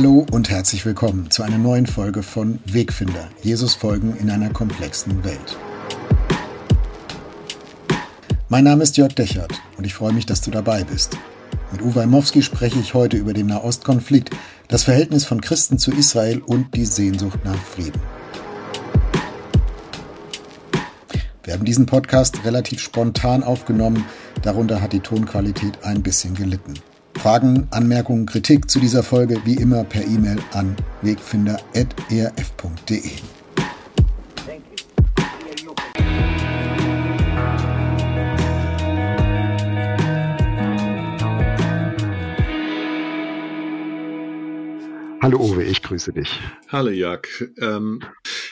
Hallo und herzlich willkommen zu einer neuen Folge von Wegfinder, Jesus folgen in einer komplexen Welt. Mein Name ist Jörg Dechert und ich freue mich, dass du dabei bist. Mit Uwe Imowski spreche ich heute über den Nahostkonflikt, das Verhältnis von Christen zu Israel und die Sehnsucht nach Frieden. Wir haben diesen Podcast relativ spontan aufgenommen, darunter hat die Tonqualität ein bisschen gelitten. Fragen, Anmerkungen, Kritik zu dieser Folge wie immer per E-Mail an wegfinder.erf.de. Hallo Uwe, ich grüße dich. Hallo Jörg. Ähm,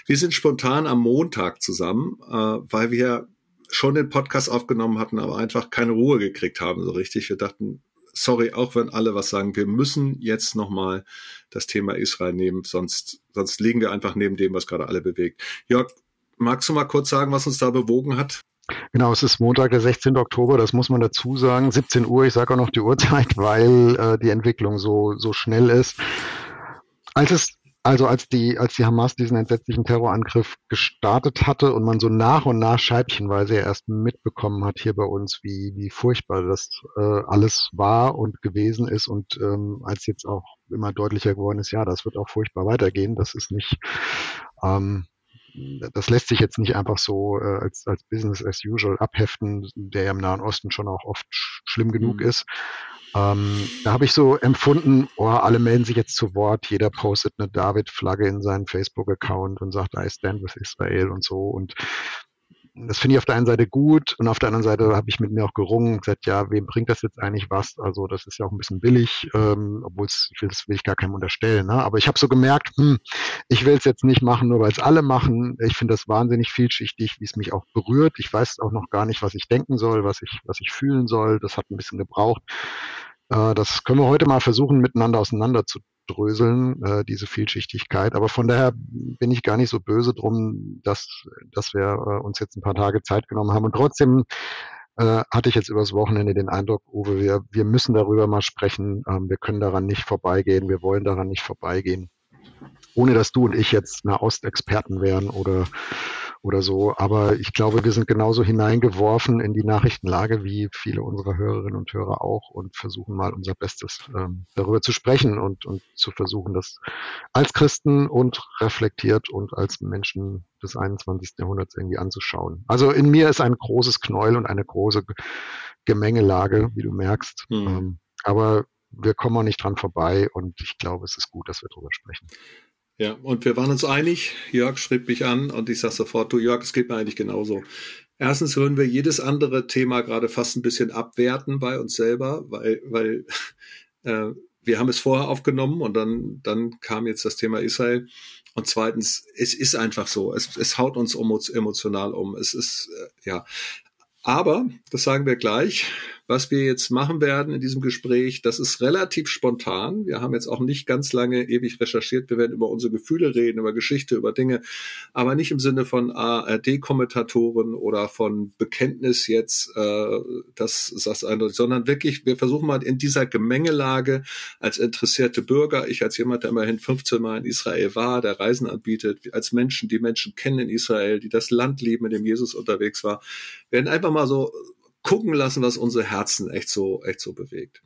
wir sind spontan am Montag zusammen, äh, weil wir schon den Podcast aufgenommen hatten, aber einfach keine Ruhe gekriegt haben so richtig. Wir dachten, sorry, auch wenn alle was sagen, wir müssen jetzt nochmal das Thema Israel nehmen, sonst, sonst liegen wir einfach neben dem, was gerade alle bewegt. Jörg, magst du mal kurz sagen, was uns da bewogen hat? Genau, es ist Montag, der 16. Oktober, das muss man dazu sagen. 17 Uhr, ich sage auch noch die Uhrzeit, weil äh, die Entwicklung so, so schnell ist. Als es also als die, als die Hamas diesen entsetzlichen Terrorangriff gestartet hatte und man so nach und nach scheibchenweise erst mitbekommen hat hier bei uns, wie, wie furchtbar das äh, alles war und gewesen ist und ähm, als jetzt auch immer deutlicher geworden ist, ja, das wird auch furchtbar weitergehen. Das ist nicht, ähm, das lässt sich jetzt nicht einfach so äh, als, als Business as usual abheften, der ja im Nahen Osten schon auch oft schlimm genug mhm. ist. Ähm, da habe ich so empfunden, oh, alle melden sich jetzt zu Wort, jeder postet eine David-Flagge in seinen Facebook-Account und sagt, I stand with Israel und so. Und das finde ich auf der einen Seite gut und auf der anderen Seite habe ich mit mir auch gerungen und gesagt, ja, wem bringt das jetzt eigentlich was? Also das ist ja auch ein bisschen billig, ähm, obwohl ich will, das will ich gar keinem unterstellen. Ne? Aber ich habe so gemerkt, hm, ich will es jetzt nicht machen, nur weil es alle machen. Ich finde das wahnsinnig vielschichtig, wie es mich auch berührt. Ich weiß auch noch gar nicht, was ich denken soll, was ich, was ich fühlen soll. Das hat ein bisschen gebraucht. Äh, das können wir heute mal versuchen, miteinander auseinander zu dröseln, äh, diese Vielschichtigkeit. Aber von daher bin ich gar nicht so böse drum, dass, dass wir äh, uns jetzt ein paar Tage Zeit genommen haben. Und trotzdem äh, hatte ich jetzt übers Wochenende den Eindruck, Uwe, wir, wir müssen darüber mal sprechen. Ähm, wir können daran nicht vorbeigehen. Wir wollen daran nicht vorbeigehen. Ohne dass du und ich jetzt eine Ostexperten wären oder oder so. Aber ich glaube, wir sind genauso hineingeworfen in die Nachrichtenlage wie viele unserer Hörerinnen und Hörer auch und versuchen mal unser Bestes ähm, darüber zu sprechen und, und zu versuchen, das als Christen und reflektiert und als Menschen des 21. Jahrhunderts irgendwie anzuschauen. Also in mir ist ein großes Knäuel und eine große Gemengelage, wie du merkst. Mhm. Ähm, aber wir kommen auch nicht dran vorbei und ich glaube, es ist gut, dass wir darüber sprechen. Ja, und wir waren uns einig. Jörg schrieb mich an und ich sag sofort, du Jörg, es geht mir eigentlich genauso. Erstens würden wir jedes andere Thema gerade fast ein bisschen abwerten bei uns selber, weil, weil äh, wir haben es vorher aufgenommen und dann, dann kam jetzt das Thema Israel. Und zweitens, es ist einfach so, es, es haut uns emotional um. Es ist, äh, ja. Aber, das sagen wir gleich, was wir jetzt machen werden in diesem Gespräch, das ist relativ spontan. Wir haben jetzt auch nicht ganz lange ewig recherchiert. Wir werden über unsere Gefühle reden, über Geschichte, über Dinge, aber nicht im Sinne von ARD-Kommentatoren oder von Bekenntnis jetzt, äh, das sagt eindeutig, sondern wirklich, wir versuchen mal in dieser Gemengelage als interessierte Bürger, ich als jemand, der immerhin 15 Mal in Israel war, der Reisen anbietet, als Menschen, die Menschen kennen in Israel, die das Land lieben, in dem Jesus unterwegs war, werden einfach mal so gucken lassen, was unsere Herzen echt so, echt so bewegt.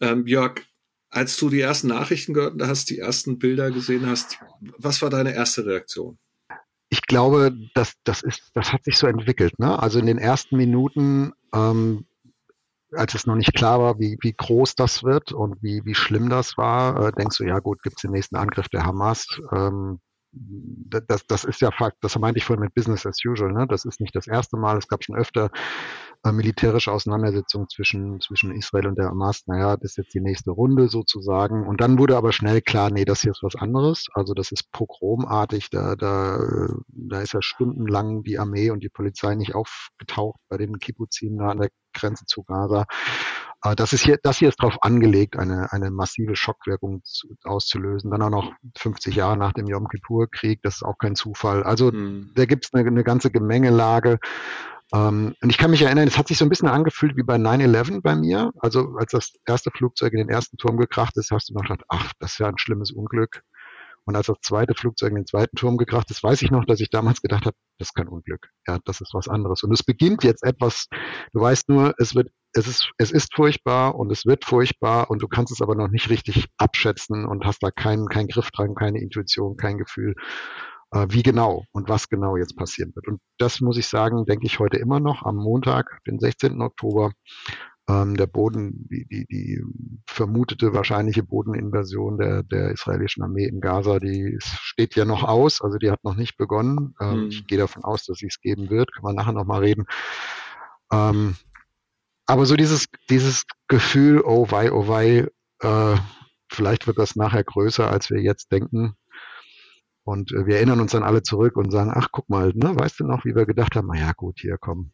Ähm, Jörg, als du die ersten Nachrichten gehört hast, die ersten Bilder gesehen hast, was war deine erste Reaktion? Ich glaube, das, das, ist, das hat sich so entwickelt. Ne? Also in den ersten Minuten, ähm, als es noch nicht klar war, wie, wie groß das wird und wie, wie schlimm das war, äh, denkst du, ja gut, gibt es den nächsten Angriff der Hamas. Ähm, das, das ist ja Fakt, das meinte ich vorhin mit Business as usual, ne? Das ist nicht das erste Mal, es gab schon öfter militärische Auseinandersetzungen zwischen, zwischen Israel und der Hamas. Naja, das ist jetzt die nächste Runde sozusagen. Und dann wurde aber schnell klar, nee, das hier ist was anderes. Also das ist pogromartig, da, da, da ist ja stundenlang die Armee und die Polizei nicht aufgetaucht bei den Kibbuzim da an der Grenze zu Gaza. Das ist hier, das hier ist darauf angelegt, eine, eine massive Schockwirkung zu, auszulösen. Dann auch noch 50 Jahre nach dem Yom Kippur-Krieg, das ist auch kein Zufall. Also mhm. da gibt es eine, eine ganze Gemengelage. Ähm, und ich kann mich erinnern, es hat sich so ein bisschen angefühlt wie bei 9-11 bei mir. Also als das erste Flugzeug in den ersten Turm gekracht ist, hast du noch gedacht, ach, das ist ja ein schlimmes Unglück. Und als das zweite Flugzeug in den zweiten Turm gekracht ist, weiß ich noch, dass ich damals gedacht habe, das ist kein Unglück. Ja, das ist was anderes. Und es beginnt jetzt etwas, du weißt nur, es wird, es ist, es ist furchtbar und es wird furchtbar und du kannst es aber noch nicht richtig abschätzen und hast da keinen, keinen Griff dran, keine Intuition, kein Gefühl, wie genau und was genau jetzt passieren wird. Und das muss ich sagen, denke ich heute immer noch am Montag, den 16. Oktober, ähm, der Boden, die, die, die vermutete wahrscheinliche Bodeninvasion der, der israelischen Armee in Gaza, die steht ja noch aus, also die hat noch nicht begonnen. Ähm, mhm. Ich gehe davon aus, dass sie es geben wird, kann man nachher nochmal reden. Ähm, aber so dieses, dieses Gefühl, oh wei, oh wei, äh, vielleicht wird das nachher größer, als wir jetzt denken. Und äh, wir erinnern uns dann alle zurück und sagen, ach, guck mal, ne, weißt du noch, wie wir gedacht haben, na ja, gut, hier, komm,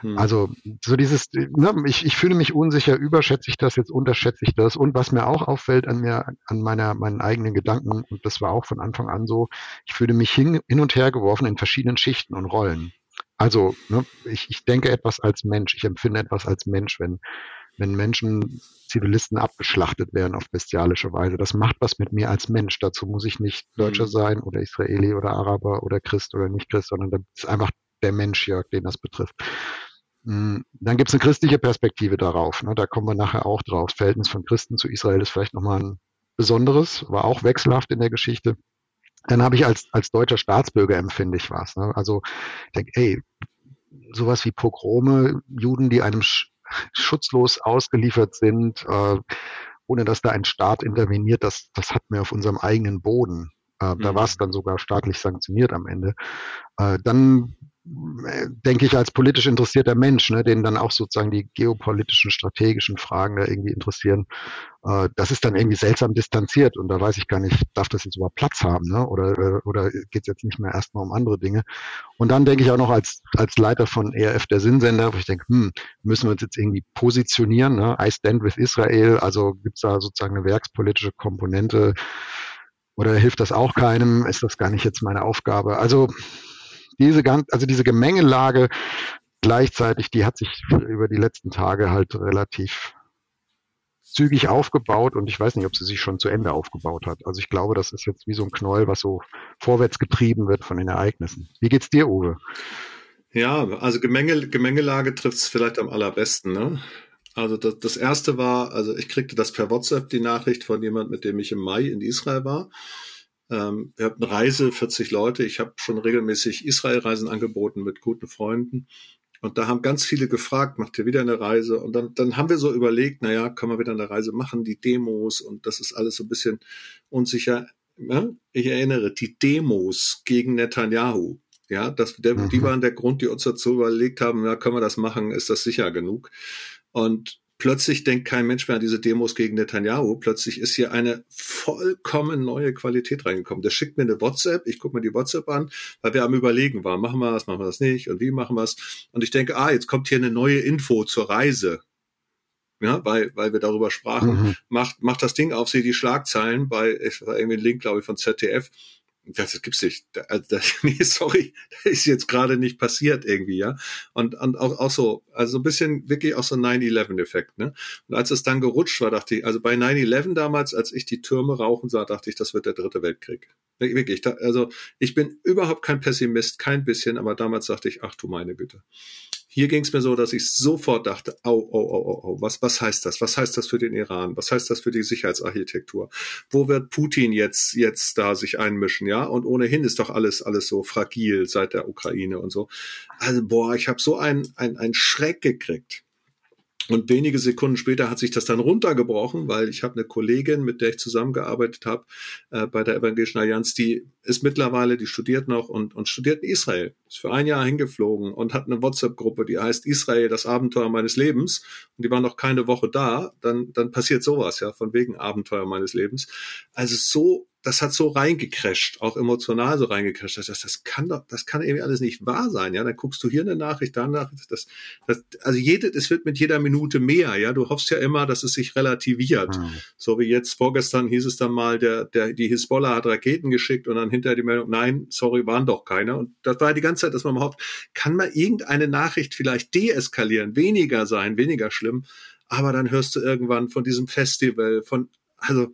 hm. Also so dieses, ne, ich, ich fühle mich unsicher, überschätze ich das jetzt, unterschätze ich das. Und was mir auch auffällt an mir, an meiner, meinen eigenen Gedanken, und das war auch von Anfang an so, ich fühle mich hin, hin und her geworfen in verschiedenen Schichten und Rollen. Also ne, ich, ich denke etwas als Mensch, ich empfinde etwas als Mensch, wenn, wenn Menschen, Zivilisten abgeschlachtet werden auf bestialische Weise. Das macht was mit mir als Mensch. Dazu muss ich nicht Deutscher hm. sein oder Israeli oder Araber oder Christ oder nicht Christ, sondern das ist einfach der Mensch, Jörg, den das betrifft. Hm, dann gibt es eine christliche Perspektive darauf. Ne? Da kommen wir nachher auch drauf. Das Verhältnis von Christen zu Israel ist vielleicht nochmal ein besonderes, war auch wechselhaft in der Geschichte. Dann habe ich als, als deutscher Staatsbürger empfinde ich was. Ne? Also ich denke, ey, sowas wie Pogrome, Juden, die einem schutzlos ausgeliefert sind, äh, ohne dass da ein Staat interveniert, das, das hat mir auf unserem eigenen Boden. Äh, mhm. Da war es dann sogar staatlich sanktioniert am Ende. Äh, dann denke ich, als politisch interessierter Mensch, ne, den dann auch sozusagen die geopolitischen, strategischen Fragen da irgendwie interessieren, äh, das ist dann irgendwie seltsam distanziert und da weiß ich gar nicht, darf das jetzt überhaupt Platz haben, ne? Oder, äh, oder geht es jetzt nicht mehr erstmal um andere Dinge? Und dann denke ich auch noch als, als Leiter von ERF der Sinnsender, wo ich denke, hm, müssen wir uns jetzt irgendwie positionieren, ne? I stand with Israel, also gibt es da sozusagen eine werkspolitische Komponente oder hilft das auch keinem? Ist das gar nicht jetzt meine Aufgabe? Also diese ganz, also diese Gemengelage gleichzeitig, die hat sich über die letzten Tage halt relativ zügig aufgebaut und ich weiß nicht, ob sie sich schon zu Ende aufgebaut hat. Also ich glaube, das ist jetzt wie so ein Knäuel, was so vorwärts getrieben wird von den Ereignissen. Wie geht's dir, Uwe? Ja, also Gemenge, Gemengelage trifft es vielleicht am allerbesten. Ne? Also das, das erste war, also ich kriegte das per WhatsApp die Nachricht von jemand, mit dem ich im Mai in Israel war. Ähm, wir hatten Reise, 40 Leute. Ich habe schon regelmäßig Israel-Reisen angeboten mit guten Freunden. Und da haben ganz viele gefragt, macht ihr wieder eine Reise? Und dann, dann haben wir so überlegt, na ja, kann man wieder eine Reise machen, die Demos und das ist alles so ein bisschen unsicher. Ja? Ich erinnere, die Demos gegen Netanyahu, ja, das, der, mhm. die waren der Grund, die uns dazu überlegt haben, ja, können wir das machen, ist das sicher genug? Und plötzlich denkt kein Mensch mehr an diese Demos gegen Netanyahu. Plötzlich ist hier eine vollkommen neue Qualität reingekommen. Der schickt mir eine WhatsApp, ich gucke mir die WhatsApp an, weil wir am Überlegen waren, machen wir das, machen wir das nicht und wie machen wir es. Und ich denke, ah, jetzt kommt hier eine neue Info zur Reise. Ja, weil, weil wir darüber sprachen, mhm. macht, macht das Ding auf, sie die Schlagzeilen bei, es war irgendwie ein Link, glaube ich, von ZDF, das gibt's nicht. Also, das, nee, sorry, das ist jetzt gerade nicht passiert irgendwie, ja. Und, und auch, auch so, also ein bisschen wirklich auch so 9-11-Effekt, ne? Und als es dann gerutscht war, dachte ich, also bei 9-11 damals, als ich die Türme rauchen sah, dachte ich, das wird der dritte Weltkrieg. Wirklich, da, also ich bin überhaupt kein Pessimist, kein bisschen, aber damals dachte ich, ach du meine Güte. Hier ging es mir so, dass ich sofort dachte, au, au, au, au, au, was, was heißt das? Was heißt das für den Iran? Was heißt das für die Sicherheitsarchitektur? Wo wird Putin jetzt, jetzt da sich einmischen, ja? Und ohnehin ist doch alles, alles so fragil seit der Ukraine und so. Also, boah, ich habe so einen, einen, einen Schreck gekriegt. Und wenige Sekunden später hat sich das dann runtergebrochen, weil ich habe eine Kollegin, mit der ich zusammengearbeitet habe äh, bei der Evangelischen Allianz, die ist mittlerweile, die studiert noch und, und studiert in Israel, ist für ein Jahr hingeflogen und hat eine WhatsApp-Gruppe, die heißt Israel, das Abenteuer meines Lebens. Und die war noch keine Woche da, dann, dann passiert sowas, ja, von wegen Abenteuer meines Lebens. Also so das hat so reingecrasht, auch emotional so reingecrasht. Das, das kann doch, das kann irgendwie alles nicht wahr sein. Ja, dann guckst du hier eine Nachricht, da eine Nachricht. Das, das, also jede, es wird mit jeder Minute mehr. Ja, du hoffst ja immer, dass es sich relativiert. Mhm. So wie jetzt vorgestern hieß es dann mal, der, der, die Hisbollah hat Raketen geschickt und dann hinterher die Meldung, nein, sorry, waren doch keine. Und das war die ganze Zeit, dass man überhaupt, kann man irgendeine Nachricht vielleicht deeskalieren, weniger sein, weniger schlimm. Aber dann hörst du irgendwann von diesem Festival, von, also,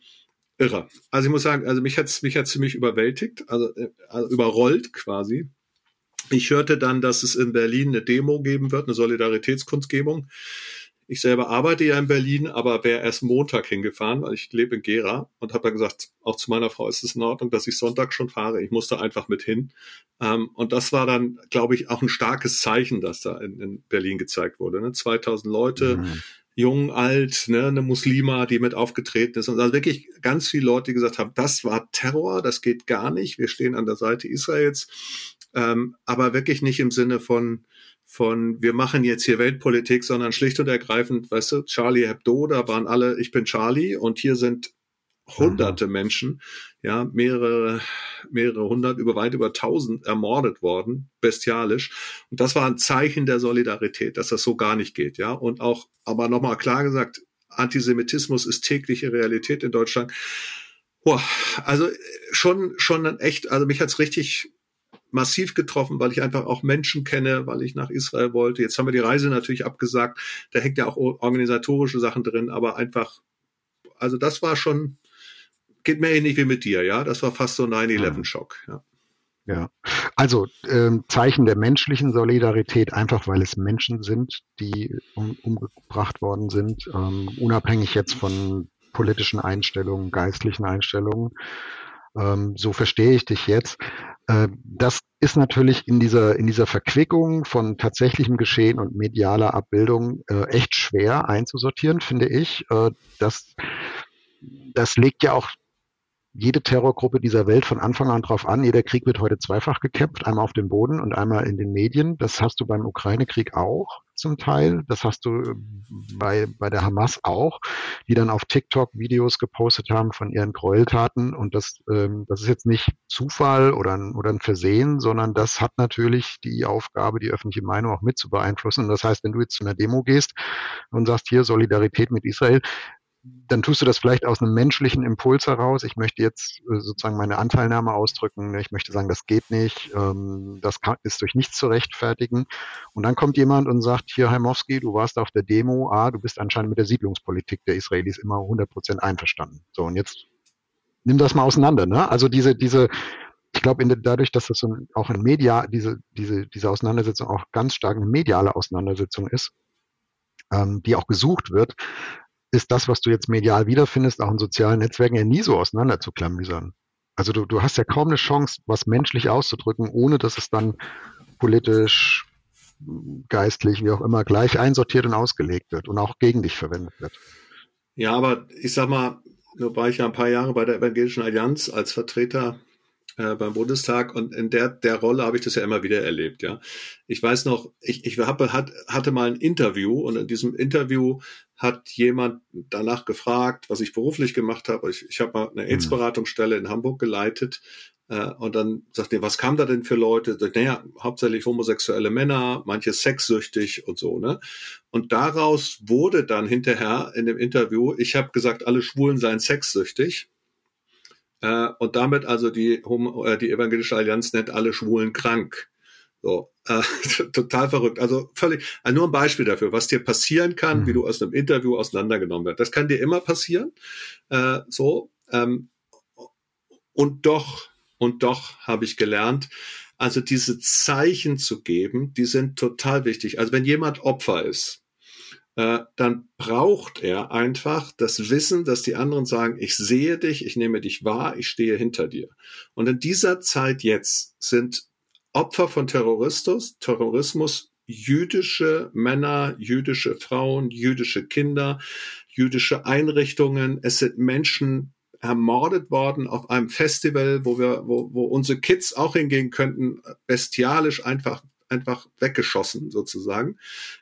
irre. Also ich muss sagen, also mich hat's mich hat's ziemlich überwältigt, also, äh, also überrollt quasi. Ich hörte dann, dass es in Berlin eine Demo geben wird, eine Solidaritätskunstgebung. Ich selber arbeite ja in Berlin, aber wäre erst Montag hingefahren, weil ich lebe in Gera und habe dann gesagt, auch zu meiner Frau ist es in Ordnung, dass ich Sonntag schon fahre. Ich musste einfach mit hin. Ähm, und das war dann, glaube ich, auch ein starkes Zeichen, das da in, in Berlin gezeigt wurde. Ne? 2000 Leute, mhm jung, alt, ne, eine Muslima, die mit aufgetreten ist. Und also wirklich ganz viele Leute, die gesagt haben, das war Terror, das geht gar nicht, wir stehen an der Seite Israels. Ähm, aber wirklich nicht im Sinne von, von, wir machen jetzt hier Weltpolitik, sondern schlicht und ergreifend, weißt du, Charlie Hebdo, da waren alle, ich bin Charlie und hier sind hunderte mhm. Menschen, ja, mehrere, mehrere hundert, über weit über tausend ermordet worden, bestialisch. Und das war ein Zeichen der Solidarität, dass das so gar nicht geht, ja. Und auch, aber nochmal klar gesagt, Antisemitismus ist tägliche Realität in Deutschland. Boah, also schon, schon echt, also mich hat's richtig massiv getroffen, weil ich einfach auch Menschen kenne, weil ich nach Israel wollte. Jetzt haben wir die Reise natürlich abgesagt. Da hängt ja auch organisatorische Sachen drin, aber einfach, also das war schon, geht mir ähnlich wie mit dir, ja. Das war fast so 9-11-Schock, ja. Ja, also ähm, Zeichen der menschlichen Solidarität, einfach weil es Menschen sind, die um, umgebracht worden sind, ähm, unabhängig jetzt von politischen Einstellungen, geistlichen Einstellungen. Ähm, so verstehe ich dich jetzt. Äh, das ist natürlich in dieser, in dieser Verquickung von tatsächlichem Geschehen und medialer Abbildung äh, echt schwer einzusortieren, finde ich. Äh, das, das legt ja auch jede Terrorgruppe dieser Welt von Anfang an drauf an. Jeder Krieg wird heute zweifach gekämpft, einmal auf dem Boden und einmal in den Medien. Das hast du beim Ukraine-Krieg auch zum Teil. Das hast du äh, bei, bei der Hamas auch, die dann auf TikTok Videos gepostet haben von ihren Gräueltaten. Und das, ähm, das ist jetzt nicht Zufall oder ein, oder ein Versehen, sondern das hat natürlich die Aufgabe, die öffentliche Meinung auch mit zu beeinflussen. Und das heißt, wenn du jetzt zu einer Demo gehst und sagst, hier Solidarität mit Israel, dann tust du das vielleicht aus einem menschlichen Impuls heraus. Ich möchte jetzt äh, sozusagen meine Anteilnahme ausdrücken. Ich möchte sagen, das geht nicht. Ähm, das ist durch nichts zu rechtfertigen. Und dann kommt jemand und sagt, hier, Heimowski, du warst auf der Demo. Ah, du bist anscheinend mit der Siedlungspolitik der Israelis immer 100 Prozent einverstanden. So, und jetzt nimm das mal auseinander. Ne? Also diese, diese, ich glaube, dadurch, dass das so auch in Media, diese, diese, diese Auseinandersetzung auch ganz stark eine mediale Auseinandersetzung ist, ähm, die auch gesucht wird, ist das, was du jetzt medial wiederfindest, auch in sozialen Netzwerken, ja nie so auseinanderzuklamüsern. Also du, du hast ja kaum eine Chance, was menschlich auszudrücken, ohne dass es dann politisch, geistlich, wie auch immer, gleich einsortiert und ausgelegt wird und auch gegen dich verwendet wird. Ja, aber ich sag mal, nur war ich ja ein paar Jahre bei der Evangelischen Allianz als Vertreter äh, beim Bundestag und in der, der Rolle habe ich das ja immer wieder erlebt, ja. Ich weiß noch, ich, ich habe, hat, hatte mal ein Interview und in diesem Interview hat jemand danach gefragt, was ich beruflich gemacht habe. Ich, ich habe mal eine mhm. AIDS-Beratungsstelle in Hamburg geleitet äh, und dann sagt er, was kam da denn für Leute? Naja, hauptsächlich homosexuelle Männer, manche sexsüchtig und so, ne? Und daraus wurde dann hinterher in dem Interview, ich habe gesagt, alle Schwulen seien sexsüchtig äh, und damit also die, äh, die Evangelische Allianz nennt alle Schwulen krank. So, äh, total verrückt. Also völlig, also nur ein Beispiel dafür, was dir passieren kann, mhm. wie du aus einem Interview auseinandergenommen wirst. Das kann dir immer passieren. Äh, so, ähm, und doch, und doch habe ich gelernt, also diese Zeichen zu geben, die sind total wichtig. Also wenn jemand Opfer ist, äh, dann braucht er einfach das Wissen, dass die anderen sagen, ich sehe dich, ich nehme dich wahr, ich stehe hinter dir. Und in dieser Zeit jetzt sind Opfer von Terrorismus, Terrorismus jüdische Männer, jüdische Frauen, jüdische Kinder, jüdische Einrichtungen. Es sind Menschen ermordet worden auf einem Festival, wo wir, wo, wo unsere Kids auch hingehen könnten, bestialisch einfach einfach weggeschossen sozusagen.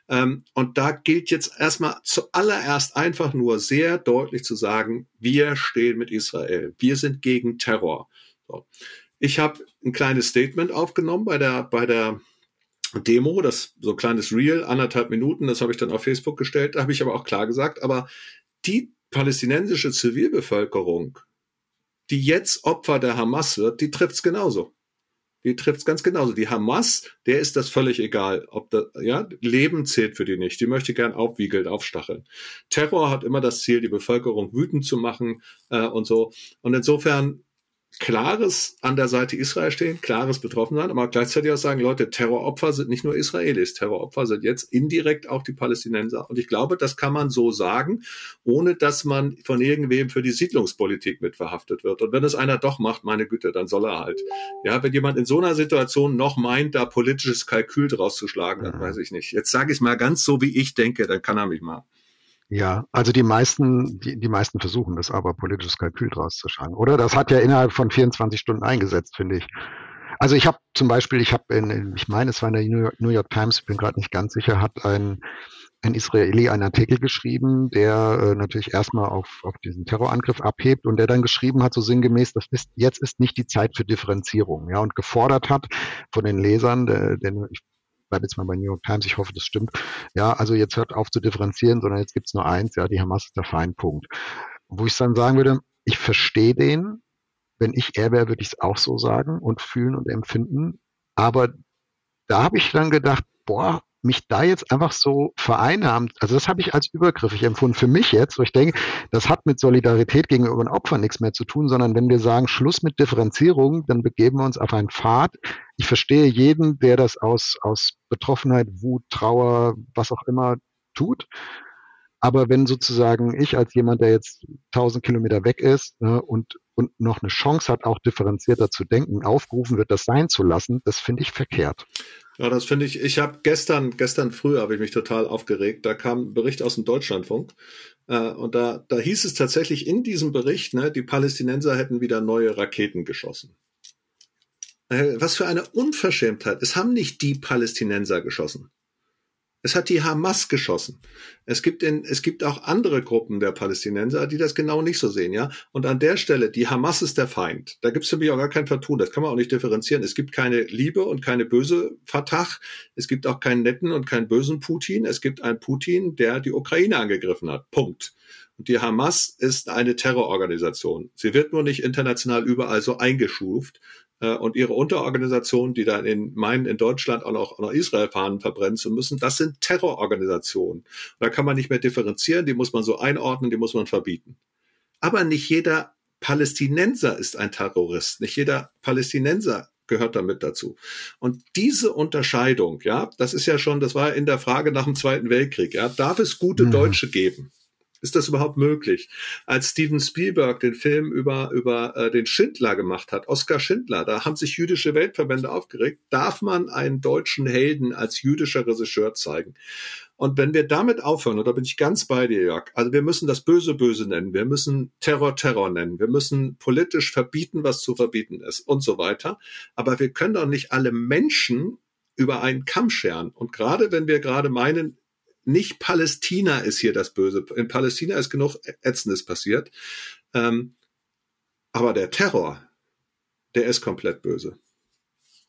Ähm, und da gilt jetzt erstmal zuallererst einfach nur sehr deutlich zu sagen, wir stehen mit Israel, wir sind gegen Terror. So. Ich habe ein kleines Statement aufgenommen bei der, bei der Demo, das so ein kleines Reel, anderthalb Minuten, das habe ich dann auf Facebook gestellt, da habe ich aber auch klar gesagt, aber die palästinensische Zivilbevölkerung, die jetzt Opfer der Hamas wird, die trifft's genauso. Die trifft's ganz genauso. Die Hamas, der ist das völlig egal, ob da, ja, Leben zählt für die nicht. Die möchte gern aufwiegeln, aufstacheln. Terror hat immer das Ziel, die Bevölkerung wütend zu machen äh, und so. Und insofern klares an der Seite Israel stehen, klares Betroffensein, aber gleichzeitig auch sagen, Leute, Terroropfer sind nicht nur Israelis, Terroropfer sind jetzt indirekt auch die Palästinenser. Und ich glaube, das kann man so sagen, ohne dass man von irgendwem für die Siedlungspolitik mit verhaftet wird. Und wenn es einer doch macht, meine Güte, dann soll er halt. Ja, wenn jemand in so einer Situation noch meint, da politisches Kalkül draus zu schlagen, dann weiß ich nicht. Jetzt sage ich es mal ganz so, wie ich denke, dann kann er mich mal. Ja, also die meisten, die, die meisten versuchen das aber politisches Kalkül draus zu schlagen, oder? Das hat ja innerhalb von 24 Stunden eingesetzt, finde ich. Also ich habe zum Beispiel, ich habe in, ich meine, es war in der New York Times, bin gerade nicht ganz sicher, hat ein, ein Israeli einen Artikel geschrieben, der äh, natürlich erstmal auf, auf diesen Terrorangriff abhebt und der dann geschrieben hat, so sinngemäß, das ist, jetzt ist nicht die Zeit für Differenzierung, ja, und gefordert hat von den Lesern, der, der ich bleibe jetzt mal bei New York Times, ich hoffe, das stimmt. Ja, also jetzt hört auf zu differenzieren, sondern jetzt gibt's nur eins, ja, die Hamas ist der Feindpunkt. Wo ich dann sagen würde, ich verstehe den, wenn ich er wäre, würde ich es auch so sagen und fühlen und empfinden. Aber da habe ich dann gedacht, boah, mich da jetzt einfach so vereinnahmt, also das habe ich als übergriffig empfunden für mich jetzt, wo ich denke, das hat mit Solidarität gegenüber den Opfern nichts mehr zu tun, sondern wenn wir sagen, Schluss mit Differenzierung, dann begeben wir uns auf einen Pfad. Ich verstehe jeden, der das aus, aus Betroffenheit, Wut, Trauer, was auch immer tut. Aber wenn sozusagen ich als jemand, der jetzt 1000 Kilometer weg ist ne, und, und noch eine Chance hat, auch differenzierter zu denken, aufgerufen wird, das sein zu lassen, das finde ich verkehrt. Ja, das finde ich. Ich habe gestern, gestern früh habe ich mich total aufgeregt. Da kam ein Bericht aus dem Deutschlandfunk äh, und da, da hieß es tatsächlich in diesem Bericht, ne, die Palästinenser hätten wieder neue Raketen geschossen. Äh, was für eine Unverschämtheit! Es haben nicht die Palästinenser geschossen. Es hat die Hamas geschossen. Es gibt in, es gibt auch andere Gruppen der Palästinenser, die das genau nicht so sehen, ja. Und an der Stelle, die Hamas ist der Feind. Da gibt es für mich auch gar kein Vertun. Das kann man auch nicht differenzieren. Es gibt keine Liebe und keine böse Fatah. Es gibt auch keinen netten und keinen bösen Putin. Es gibt einen Putin, der die Ukraine angegriffen hat. Punkt. Und die Hamas ist eine Terrororganisation. Sie wird nur nicht international überall so eingeschuft äh, und ihre Unterorganisationen, die dann in meinen in Deutschland auch noch, auch noch Israel-Fahnen verbrennen zu müssen, das sind Terrororganisationen. da kann man nicht mehr differenzieren, die muss man so einordnen, die muss man verbieten. Aber nicht jeder Palästinenser ist ein Terrorist, nicht jeder Palästinenser gehört damit dazu. Und diese Unterscheidung, ja, das ist ja schon, das war in der Frage nach dem Zweiten Weltkrieg, ja, darf es gute mhm. Deutsche geben? Ist das überhaupt möglich? Als Steven Spielberg den Film über, über äh, den Schindler gemacht hat, Oskar Schindler, da haben sich jüdische Weltverbände aufgeregt, darf man einen deutschen Helden als jüdischer Regisseur zeigen? Und wenn wir damit aufhören, und da bin ich ganz bei dir, Jörg, also wir müssen das Böse böse nennen, wir müssen Terror Terror nennen, wir müssen politisch verbieten, was zu verbieten ist und so weiter. Aber wir können doch nicht alle Menschen über einen Kamm scheren. Und gerade wenn wir gerade meinen, nicht Palästina ist hier das Böse. In Palästina ist genug Ätzendes passiert. Ähm, aber der Terror, der ist komplett böse.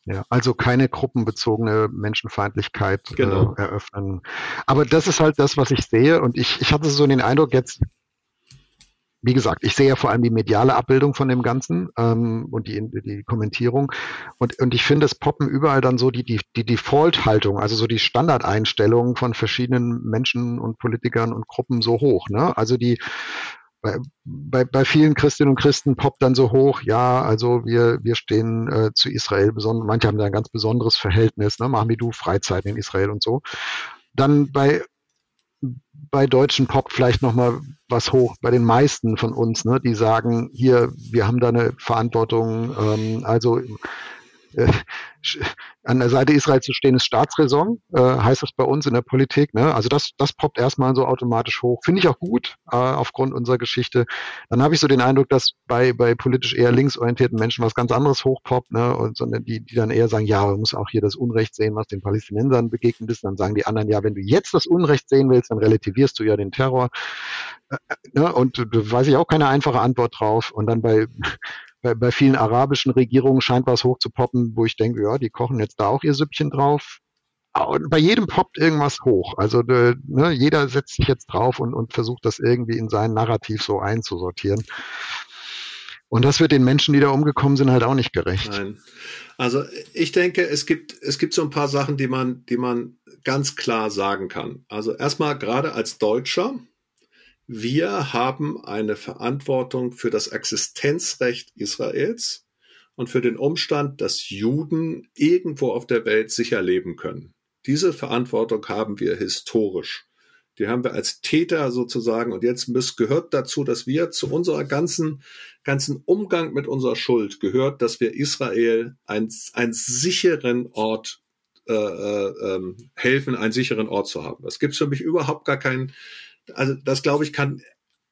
Ja, also keine gruppenbezogene Menschenfeindlichkeit äh, genau. äh, eröffnen. Aber das ist halt das, was ich sehe. Und ich, ich hatte so den Eindruck, jetzt wie gesagt, ich sehe ja vor allem die mediale Abbildung von dem Ganzen ähm, und die, die Kommentierung. Und, und ich finde, es poppen überall dann so die, die, die Default-Haltung, also so die Standardeinstellungen von verschiedenen Menschen und Politikern und Gruppen so hoch. Ne? Also die bei, bei, bei vielen Christinnen und Christen poppt dann so hoch, ja, also wir, wir stehen äh, zu Israel, besonders, manche haben da ein ganz besonderes Verhältnis, ne, machen wie du Freizeiten in Israel und so. Dann bei bei deutschen Pop vielleicht noch mal was hoch bei den meisten von uns, ne, die sagen, hier, wir haben da eine Verantwortung. Ähm, also an der Seite Israel zu stehen ist Staatsräson, äh, heißt das bei uns in der Politik. Ne? Also das, das poppt erstmal so automatisch hoch. Finde ich auch gut äh, aufgrund unserer Geschichte. Dann habe ich so den Eindruck, dass bei, bei politisch eher linksorientierten Menschen was ganz anderes hochpoppt, ne? Und sondern die, die dann eher sagen, ja, man muss auch hier das Unrecht sehen, was den Palästinensern begegnet ist. Dann sagen die anderen, ja, wenn du jetzt das Unrecht sehen willst, dann relativierst du ja den Terror. Äh, äh ne? Und da weiß ich auch keine einfache Antwort drauf. Und dann bei bei, bei vielen arabischen Regierungen scheint was hochzupoppen, wo ich denke, ja, die kochen jetzt da auch ihr Süppchen drauf. Und bei jedem poppt irgendwas hoch. Also de, ne, jeder setzt sich jetzt drauf und, und versucht das irgendwie in sein Narrativ so einzusortieren. Und das wird den Menschen, die da umgekommen sind, halt auch nicht gerecht. Nein. Also ich denke, es gibt, es gibt so ein paar Sachen, die man, die man ganz klar sagen kann. Also erstmal gerade als Deutscher, wir haben eine Verantwortung für das Existenzrecht Israels und für den Umstand, dass Juden irgendwo auf der Welt sicher leben können. Diese Verantwortung haben wir historisch. Die haben wir als Täter sozusagen. Und jetzt muss, gehört dazu, dass wir zu unserer ganzen, ganzen Umgang mit unserer Schuld gehört, dass wir Israel einen, einen sicheren Ort äh, äh, ähm, helfen, einen sicheren Ort zu haben. Das gibt für mich überhaupt gar keinen, also das glaube ich kann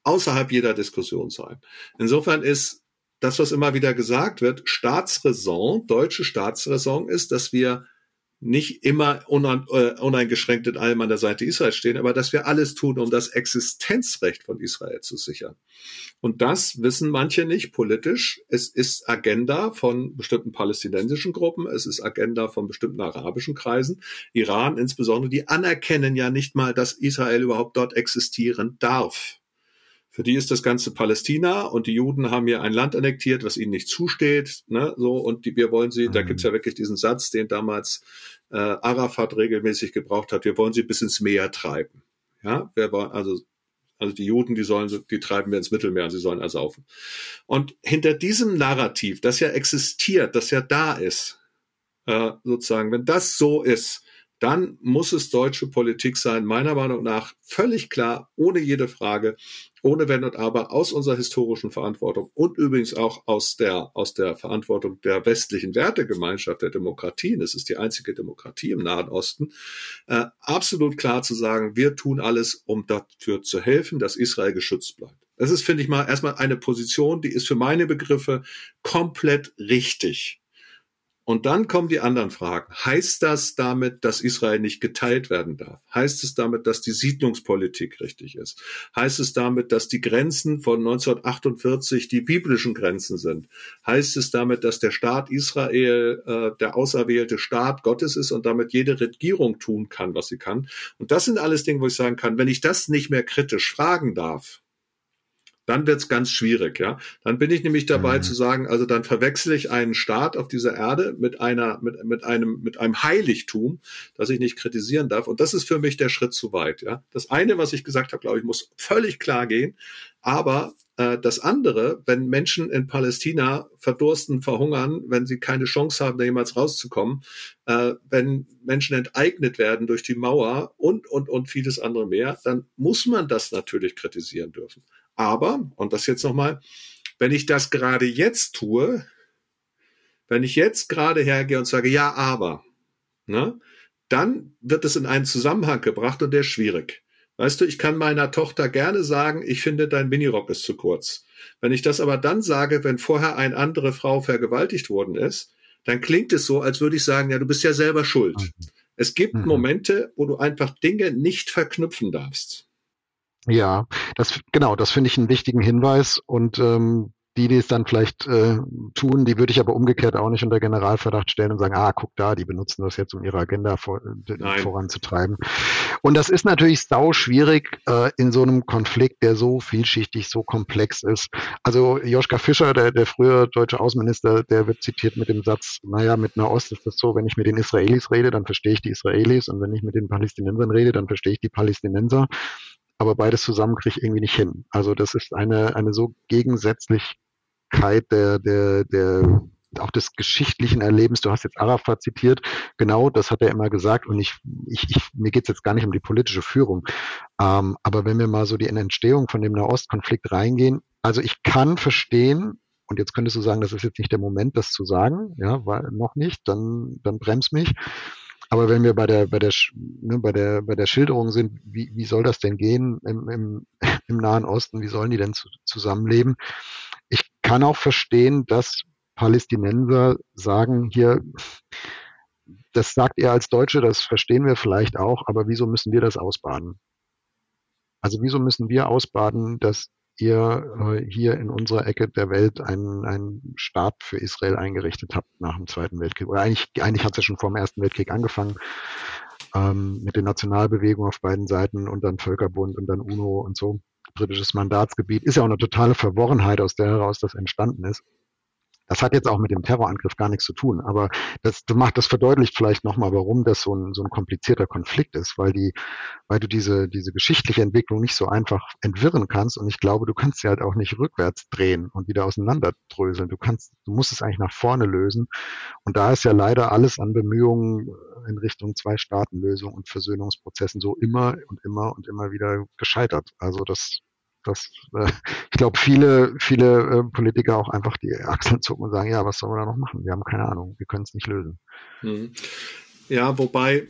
außerhalb jeder Diskussion sein. Insofern ist das, was immer wieder gesagt wird, Staatsräson, deutsche Staatsräson ist, dass wir nicht immer äh, uneingeschränkt in allem an der Seite Israels stehen, aber dass wir alles tun, um das Existenzrecht von Israel zu sichern. Und das wissen manche nicht politisch. Es ist Agenda von bestimmten palästinensischen Gruppen, es ist Agenda von bestimmten arabischen Kreisen. Iran insbesondere, die anerkennen ja nicht mal, dass Israel überhaupt dort existieren darf. Für die ist das ganze Palästina und die Juden haben hier ein Land annektiert, was ihnen nicht zusteht. Ne, so und die, wir wollen sie. Mhm. Da gibt's ja wirklich diesen Satz, den damals äh, Arafat regelmäßig gebraucht hat. Wir wollen sie bis ins Meer treiben. Ja, wer war also also die Juden, die sollen, die treiben wir ins Mittelmeer, sie sollen ersaufen. Und hinter diesem Narrativ, das ja existiert, das ja da ist, äh, sozusagen, wenn das so ist, dann muss es deutsche Politik sein, meiner Meinung nach völlig klar, ohne jede Frage, ohne Wenn und Aber, aus unserer historischen Verantwortung und übrigens auch aus der, aus der Verantwortung der westlichen Wertegemeinschaft der Demokratien, es ist die einzige Demokratie im Nahen Osten, äh, absolut klar zu sagen, wir tun alles, um dafür zu helfen, dass Israel geschützt bleibt. Das ist, finde ich mal, erstmal eine Position, die ist für meine Begriffe komplett richtig. Und dann kommen die anderen Fragen. Heißt das damit, dass Israel nicht geteilt werden darf? Heißt es damit, dass die Siedlungspolitik richtig ist? Heißt es damit, dass die Grenzen von 1948 die biblischen Grenzen sind? Heißt es damit, dass der Staat Israel äh, der auserwählte Staat Gottes ist und damit jede Regierung tun kann, was sie kann? Und das sind alles Dinge, wo ich sagen kann, wenn ich das nicht mehr kritisch fragen darf, dann wird's ganz schwierig, ja. Dann bin ich nämlich dabei mhm. zu sagen, also dann verwechsel ich einen Staat auf dieser Erde mit einer, mit, mit einem, mit einem Heiligtum, das ich nicht kritisieren darf. Und das ist für mich der Schritt zu weit, ja. Das eine, was ich gesagt habe, glaube ich, muss völlig klar gehen. Aber äh, das andere, wenn Menschen in Palästina verdursten, verhungern, wenn sie keine Chance haben, da jemals rauszukommen, äh, wenn Menschen enteignet werden durch die Mauer und, und, und vieles andere mehr, dann muss man das natürlich kritisieren dürfen. Aber, und das jetzt nochmal, wenn ich das gerade jetzt tue, wenn ich jetzt gerade hergehe und sage, ja, aber, ne, dann wird es in einen Zusammenhang gebracht und der ist schwierig. Weißt du, ich kann meiner Tochter gerne sagen, ich finde dein Minirock ist zu kurz. Wenn ich das aber dann sage, wenn vorher eine andere Frau vergewaltigt worden ist, dann klingt es so, als würde ich sagen, ja, du bist ja selber schuld. Mhm. Es gibt mhm. Momente, wo du einfach Dinge nicht verknüpfen darfst. Ja, das genau, das finde ich einen wichtigen Hinweis und ähm, die, die es dann vielleicht äh, tun, die würde ich aber umgekehrt auch nicht unter Generalverdacht stellen und sagen, ah, guck da, die benutzen das jetzt, um ihre Agenda vor, voranzutreiben. Und das ist natürlich sau schwierig äh, in so einem Konflikt, der so vielschichtig, so komplex ist. Also Joschka Fischer, der, der frühere deutsche Außenminister, der wird zitiert mit dem Satz, naja, mit Nahost ist das so, wenn ich mit den Israelis rede, dann verstehe ich die Israelis und wenn ich mit den Palästinensern rede, dann verstehe ich die Palästinenser aber beides zusammen kriege ich irgendwie nicht hin. Also das ist eine, eine so Gegensätzlichkeit der, der, der, auch des geschichtlichen Erlebens. Du hast jetzt Arafat zitiert. Genau, das hat er immer gesagt. Und ich, ich, ich mir geht's jetzt gar nicht um die politische Führung. Ähm, aber wenn wir mal so die Entstehung von dem Nahostkonflikt reingehen, also ich kann verstehen, Und jetzt könntest du sagen, das ist jetzt nicht der Moment, das zu sagen, ja, weil noch nicht, dann, dann bremst mich. Aber wenn wir bei der, bei der, ne, bei der, bei der Schilderung sind, wie, wie soll das denn gehen im, im, im Nahen Osten? Wie sollen die denn zu, zusammenleben? Ich kann auch verstehen, dass Palästinenser sagen hier, das sagt er als Deutsche, das verstehen wir vielleicht auch, aber wieso müssen wir das ausbaden? Also wieso müssen wir ausbaden, dass ihr äh, hier in unserer Ecke der Welt einen, einen Staat für Israel eingerichtet habt nach dem Zweiten Weltkrieg? Oder eigentlich, eigentlich hat es ja schon vor dem Ersten Weltkrieg angefangen ähm, mit den Nationalbewegungen auf beiden Seiten und dann Völkerbund und dann UNO und so. Britisches Mandatsgebiet ist ja auch eine totale Verworrenheit, aus der heraus das entstanden ist. Das hat jetzt auch mit dem Terrorangriff gar nichts zu tun, aber das, du macht, das verdeutlicht vielleicht nochmal, warum das so ein, so ein komplizierter Konflikt ist, weil die, weil du diese, diese geschichtliche Entwicklung nicht so einfach entwirren kannst und ich glaube, du kannst sie halt auch nicht rückwärts drehen und wieder auseinanderdröseln. Du kannst, du musst es eigentlich nach vorne lösen und da ist ja leider alles an Bemühungen in Richtung Zwei-Staaten-Lösung und Versöhnungsprozessen so immer und immer und immer wieder gescheitert. Also das dass äh, ich glaube, viele, viele äh, Politiker auch einfach die Achseln zucken und sagen, ja, was sollen wir da noch machen? Wir haben keine Ahnung, wir können es nicht lösen. Mhm. Ja, wobei,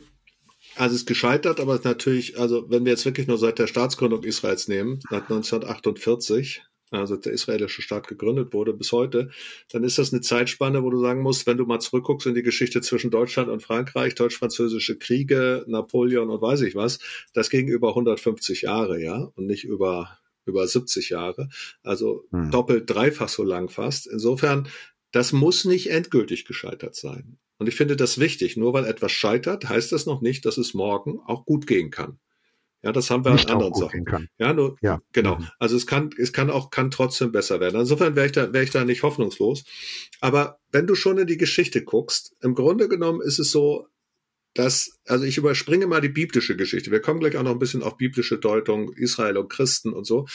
also es ist gescheitert, aber natürlich, also wenn wir jetzt wirklich nur seit der Staatsgründung Israels nehmen, seit 1948, also der israelische Staat gegründet wurde bis heute, dann ist das eine Zeitspanne, wo du sagen musst, wenn du mal zurückguckst in die Geschichte zwischen Deutschland und Frankreich, deutsch-französische Kriege, Napoleon und weiß ich was, das ging über 150 Jahre, ja, und nicht über über 70 Jahre, also hm. doppelt, dreifach so lang fast. Insofern, das muss nicht endgültig gescheitert sein. Und ich finde das wichtig. Nur weil etwas scheitert, heißt das noch nicht, dass es morgen auch gut gehen kann. Ja, das haben wir nicht an anderen Sachen. Ja, nur, ja. genau. Mhm. Also es kann, es kann auch, kann trotzdem besser werden. Insofern wäre ich da, wäre ich da nicht hoffnungslos. Aber wenn du schon in die Geschichte guckst, im Grunde genommen ist es so, dass, also ich überspringe mal die biblische Geschichte. Wir kommen gleich auch noch ein bisschen auf biblische Deutung, Israel und Christen und so.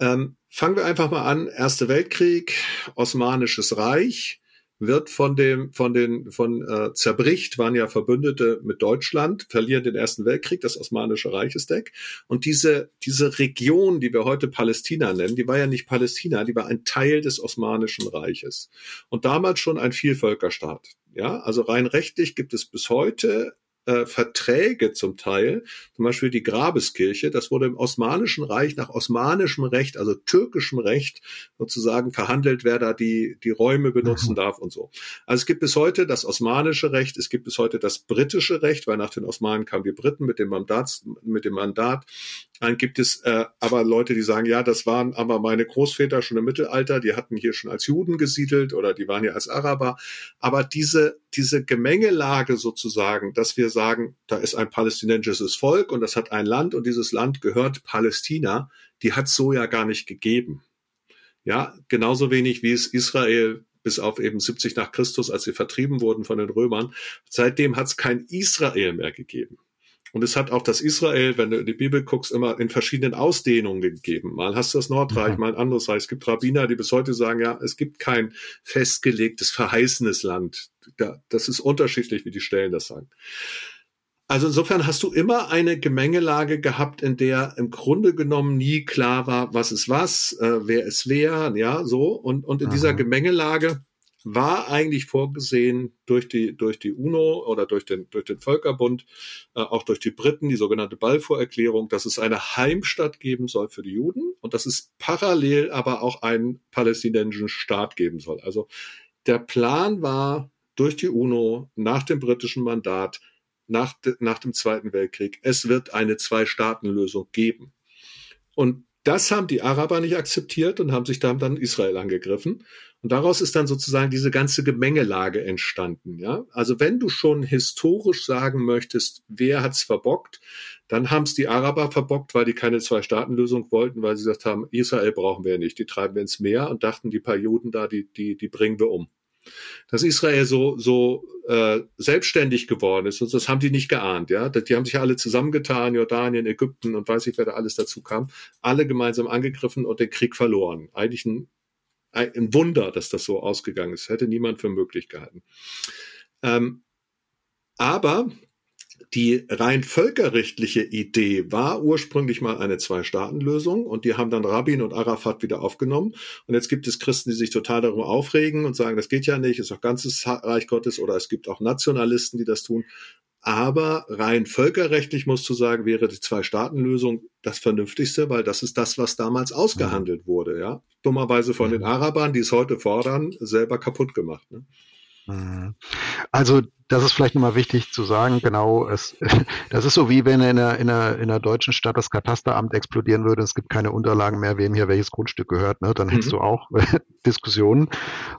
Ähm, fangen wir einfach mal an. Erster Weltkrieg, Osmanisches Reich wird von dem, von den, von äh, zerbricht, waren ja Verbündete mit Deutschland, verlieren den Ersten Weltkrieg, das Osmanische Reich ist weg. Und diese, diese Region, die wir heute Palästina nennen, die war ja nicht Palästina, die war ein Teil des Osmanischen Reiches. Und damals schon ein Vielvölkerstaat. Ja, also rein rechtlich gibt es bis heute äh, Verträge zum Teil, zum Beispiel die Grabeskirche, das wurde im Osmanischen Reich nach osmanischem Recht, also türkischem Recht sozusagen verhandelt, wer da die, die Räume benutzen mhm. darf und so. Also es gibt bis heute das osmanische Recht, es gibt bis heute das britische Recht, weil nach den Osmanen kamen die Briten mit dem Mandat, mit dem Mandat. Dann gibt es äh, aber Leute, die sagen, ja, das waren aber meine Großväter schon im Mittelalter, die hatten hier schon als Juden gesiedelt oder die waren hier als Araber. Aber diese, diese Gemengelage sozusagen, dass wir sagen, da ist ein palästinensisches Volk und das hat ein Land und dieses Land gehört Palästina, die hat so ja gar nicht gegeben. Ja, genauso wenig wie es Israel bis auf eben 70 nach Christus, als sie vertrieben wurden von den Römern. Seitdem hat es kein Israel mehr gegeben. Und es hat auch das Israel, wenn du in die Bibel guckst, immer in verschiedenen Ausdehnungen gegeben. Mal hast du das Nordreich, mhm. mal ein anderes Reich. Es gibt Rabbiner, die bis heute sagen, ja, es gibt kein festgelegtes, verheißenes Land. Das ist unterschiedlich, wie die Stellen das sagen. Also insofern hast du immer eine Gemengelage gehabt, in der im Grunde genommen nie klar war, was ist was, äh, wer ist wer, ja, so. Und, und in Aha. dieser Gemengelage war eigentlich vorgesehen durch die, durch die UNO oder durch den, durch den Völkerbund, äh, auch durch die Briten, die sogenannte Balfour-Erklärung, dass es eine Heimstatt geben soll für die Juden und dass es parallel aber auch einen palästinensischen Staat geben soll. Also der Plan war durch die UNO nach dem britischen Mandat, nach, de, nach dem Zweiten Weltkrieg, es wird eine Zwei-Staaten-Lösung geben. Und das haben die Araber nicht akzeptiert und haben sich dann, dann Israel angegriffen. Und daraus ist dann sozusagen diese ganze Gemengelage entstanden. Ja, also wenn du schon historisch sagen möchtest, wer hat's verbockt, dann haben es die Araber verbockt, weil die keine Zwei-Staaten-Lösung wollten, weil sie gesagt haben, Israel brauchen wir nicht, die treiben wir ins Meer und dachten, die paar Juden da, die, die, die bringen wir um. Dass Israel so, so äh, selbstständig geworden ist, und das haben die nicht geahnt, ja. Die haben sich alle zusammengetan, Jordanien, Ägypten und weiß ich, wer da alles dazu kam, alle gemeinsam angegriffen und den Krieg verloren. Eigentlich ein ein Wunder, dass das so ausgegangen ist. Hätte niemand für möglich gehalten. Ähm, aber die rein völkerrechtliche Idee war ursprünglich mal eine Zwei-Staaten-Lösung und die haben dann Rabin und Arafat wieder aufgenommen. Und jetzt gibt es Christen, die sich total darüber aufregen und sagen, das geht ja nicht, ist doch ganzes Reich Gottes oder es gibt auch Nationalisten, die das tun. Aber rein völkerrechtlich musst du sagen, wäre die Zwei-Staaten-Lösung das Vernünftigste, weil das ist das, was damals ausgehandelt wurde, ja. Dummerweise von den Arabern, die es heute fordern, selber kaputt gemacht. Ne? Mhm. Also das ist vielleicht nochmal wichtig zu sagen, genau, es, das ist so wie wenn in einer, in, einer, in einer deutschen Stadt das Katasteramt explodieren würde, es gibt keine Unterlagen mehr, wem hier welches Grundstück gehört, ne? dann hättest mhm. du auch Diskussionen.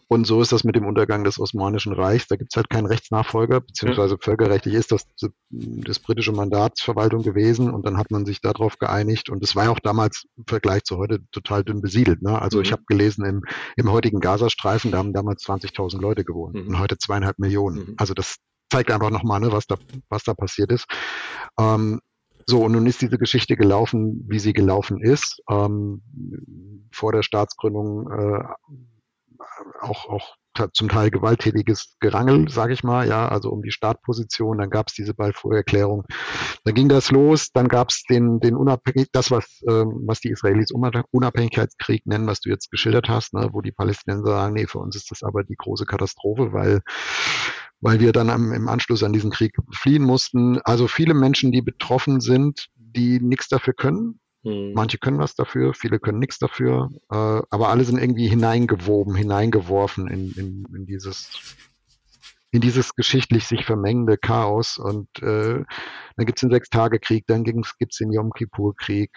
Und so ist das mit dem Untergang des Osmanischen Reichs. Da gibt es halt keinen Rechtsnachfolger, beziehungsweise völkerrechtlich ist das das britische Mandatsverwaltung gewesen und dann hat man sich darauf geeinigt und es war ja auch damals im Vergleich zu heute total dünn besiedelt. Ne? Also mhm. ich habe gelesen, im, im heutigen Gazastreifen, da haben damals 20.000 Leute gewohnt mhm. und heute zweieinhalb Millionen. Mhm. Also das zeigt einfach nochmal, ne, was da, was da passiert ist. Ähm, so, und nun ist diese Geschichte gelaufen, wie sie gelaufen ist. Ähm, vor der Staatsgründung äh, auch, auch zum Teil gewalttätiges Gerangel, sage ich mal, ja, also um die Startposition. Dann gab es diese Balfour-Erklärung. Dann ging das los. Dann gab es den, den Unabhängig, das was, ähm, was die Israelis Unabhängigkeitskrieg nennen, was du jetzt geschildert hast, ne, wo die Palästinenser sagen, nee, für uns ist das aber die große Katastrophe, weil weil wir dann am, im Anschluss an diesen Krieg fliehen mussten. Also viele Menschen, die betroffen sind, die nichts dafür können. Hm. Manche können was dafür, viele können nichts dafür, äh, aber alle sind irgendwie hineingewoben, hineingeworfen in, in, in dieses in dieses geschichtlich sich vermengende Chaos. Und äh, dann gibt es den Sechstagekrieg, dann gibt es den Yom Kippur-Krieg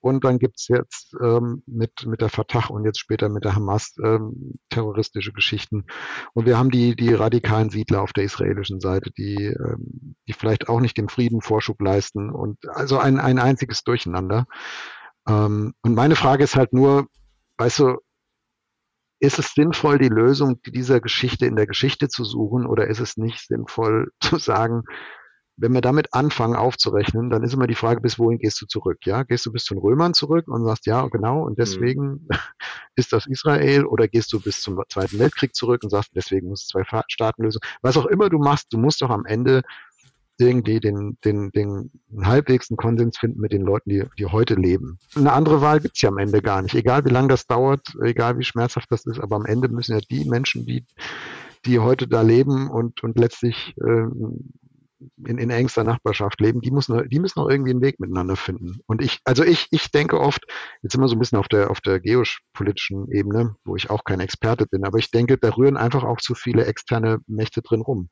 und dann gibt's jetzt ähm, mit, mit der Fatah und jetzt später mit der Hamas ähm, terroristische Geschichten. Und wir haben die, die radikalen Siedler auf der israelischen Seite, die, ähm, die vielleicht auch nicht den Frieden Vorschub leisten. Und also ein, ein einziges Durcheinander. Ähm, und meine Frage ist halt nur, weißt du, ist es sinnvoll, die Lösung dieser Geschichte in der Geschichte zu suchen oder ist es nicht sinnvoll zu sagen, wenn wir damit anfangen aufzurechnen, dann ist immer die Frage, bis wohin gehst du zurück? Ja, gehst du bis zu den Römern zurück und sagst, ja, genau, und deswegen mhm. ist das Israel oder gehst du bis zum Zweiten Weltkrieg zurück und sagst, deswegen muss es zwei Staaten lösen. Was auch immer du machst, du musst doch am Ende irgendwie den, den, den halbwegs Konsens finden mit den Leuten, die, die heute leben. Eine andere Wahl gibt's ja am Ende gar nicht. Egal wie lange das dauert, egal wie schmerzhaft das ist, aber am Ende müssen ja die Menschen, die die heute da leben und, und letztlich äh, in, in engster Nachbarschaft leben, die müssen, die müssen auch irgendwie einen Weg miteinander finden. Und ich, also ich, ich denke oft, jetzt immer so ein bisschen auf der, auf der geopolitischen Ebene, wo ich auch kein Experte bin, aber ich denke, da rühren einfach auch zu viele externe Mächte drin rum.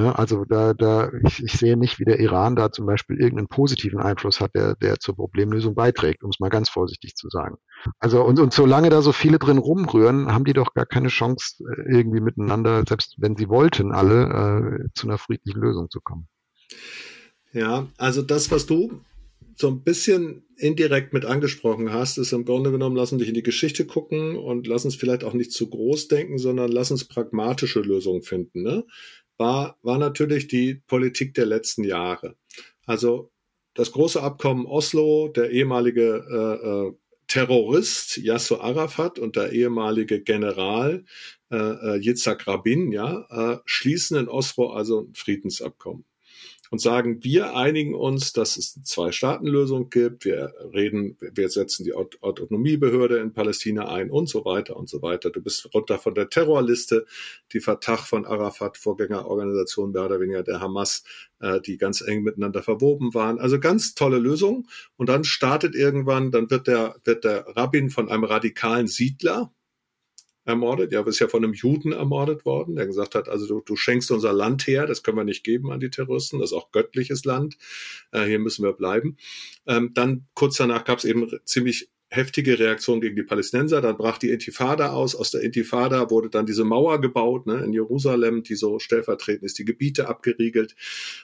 Ne? Also da, da, ich, ich sehe nicht, wie der Iran da zum Beispiel irgendeinen positiven Einfluss hat, der, der zur Problemlösung beiträgt, um es mal ganz vorsichtig zu sagen. Also und, und solange da so viele drin rumrühren, haben die doch gar keine Chance, äh, irgendwie miteinander, selbst wenn sie wollten, alle äh, zu einer friedlichen Lösung zu kommen. Ja, also das, was du so ein bisschen indirekt mit angesprochen hast, ist im Grunde genommen, lass uns dich in die Geschichte gucken und lass uns vielleicht auch nicht zu groß denken, sondern lass uns pragmatische Lösungen finden. Ne? War, war natürlich die Politik der letzten Jahre. Also das große Abkommen Oslo, der ehemalige äh, äh, Terrorist Yasser Arafat und der ehemalige General äh, äh, Yitzhak Rabin ja, äh, schließen in Oslo also ein Friedensabkommen und sagen, wir einigen uns, dass es eine Zwei-Staaten-Lösung gibt, wir reden, wir setzen die Autonomiebehörde in Palästina ein und so weiter und so weiter. Du bist runter von der Terrorliste, die Fatah von Arafat, Vorgängerorganisation mehr oder weniger der Hamas, äh, die ganz eng miteinander verwoben waren. Also ganz tolle Lösung. Und dann startet irgendwann, dann wird der, wird der Rabbin von einem radikalen Siedler, ermordet. Ja, ist ja von einem Juden ermordet worden, der gesagt hat, also du, du schenkst unser Land her, das können wir nicht geben an die Terroristen, das ist auch göttliches Land, äh, hier müssen wir bleiben. Ähm, dann kurz danach gab es eben ziemlich heftige Reaktion gegen die Palästinenser. Dann brach die Intifada aus. Aus der Intifada wurde dann diese Mauer gebaut ne, in Jerusalem, die so stellvertretend ist, die Gebiete abgeriegelt.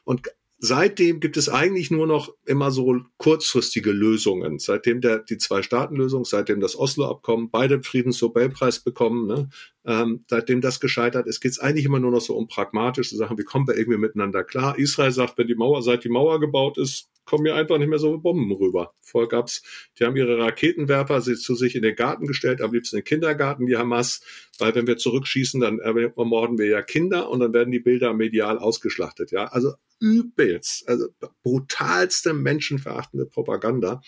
Und seitdem gibt es eigentlich nur noch immer so kurzfristige Lösungen. Seitdem der, die Zwei-Staaten-Lösung, seitdem das Oslo-Abkommen, beide Friedensnobelpreis bekommen, ne? Ähm, seitdem das gescheitert ist, geht es eigentlich immer nur noch so um pragmatische Sachen. Wie kommen wir irgendwie miteinander klar? Israel sagt, wenn die Mauer, seit die Mauer gebaut ist, kommen hier einfach nicht mehr so Bomben rüber. Vorher gab's, die haben ihre Raketenwerfer zu sich in den Garten gestellt, am liebsten in den Kindergarten, die Hamas, weil wenn wir zurückschießen, dann ermorden wir ja Kinder und dann werden die Bilder medial ausgeschlachtet, ja. Also übelst, also brutalste menschenverachtende Propaganda.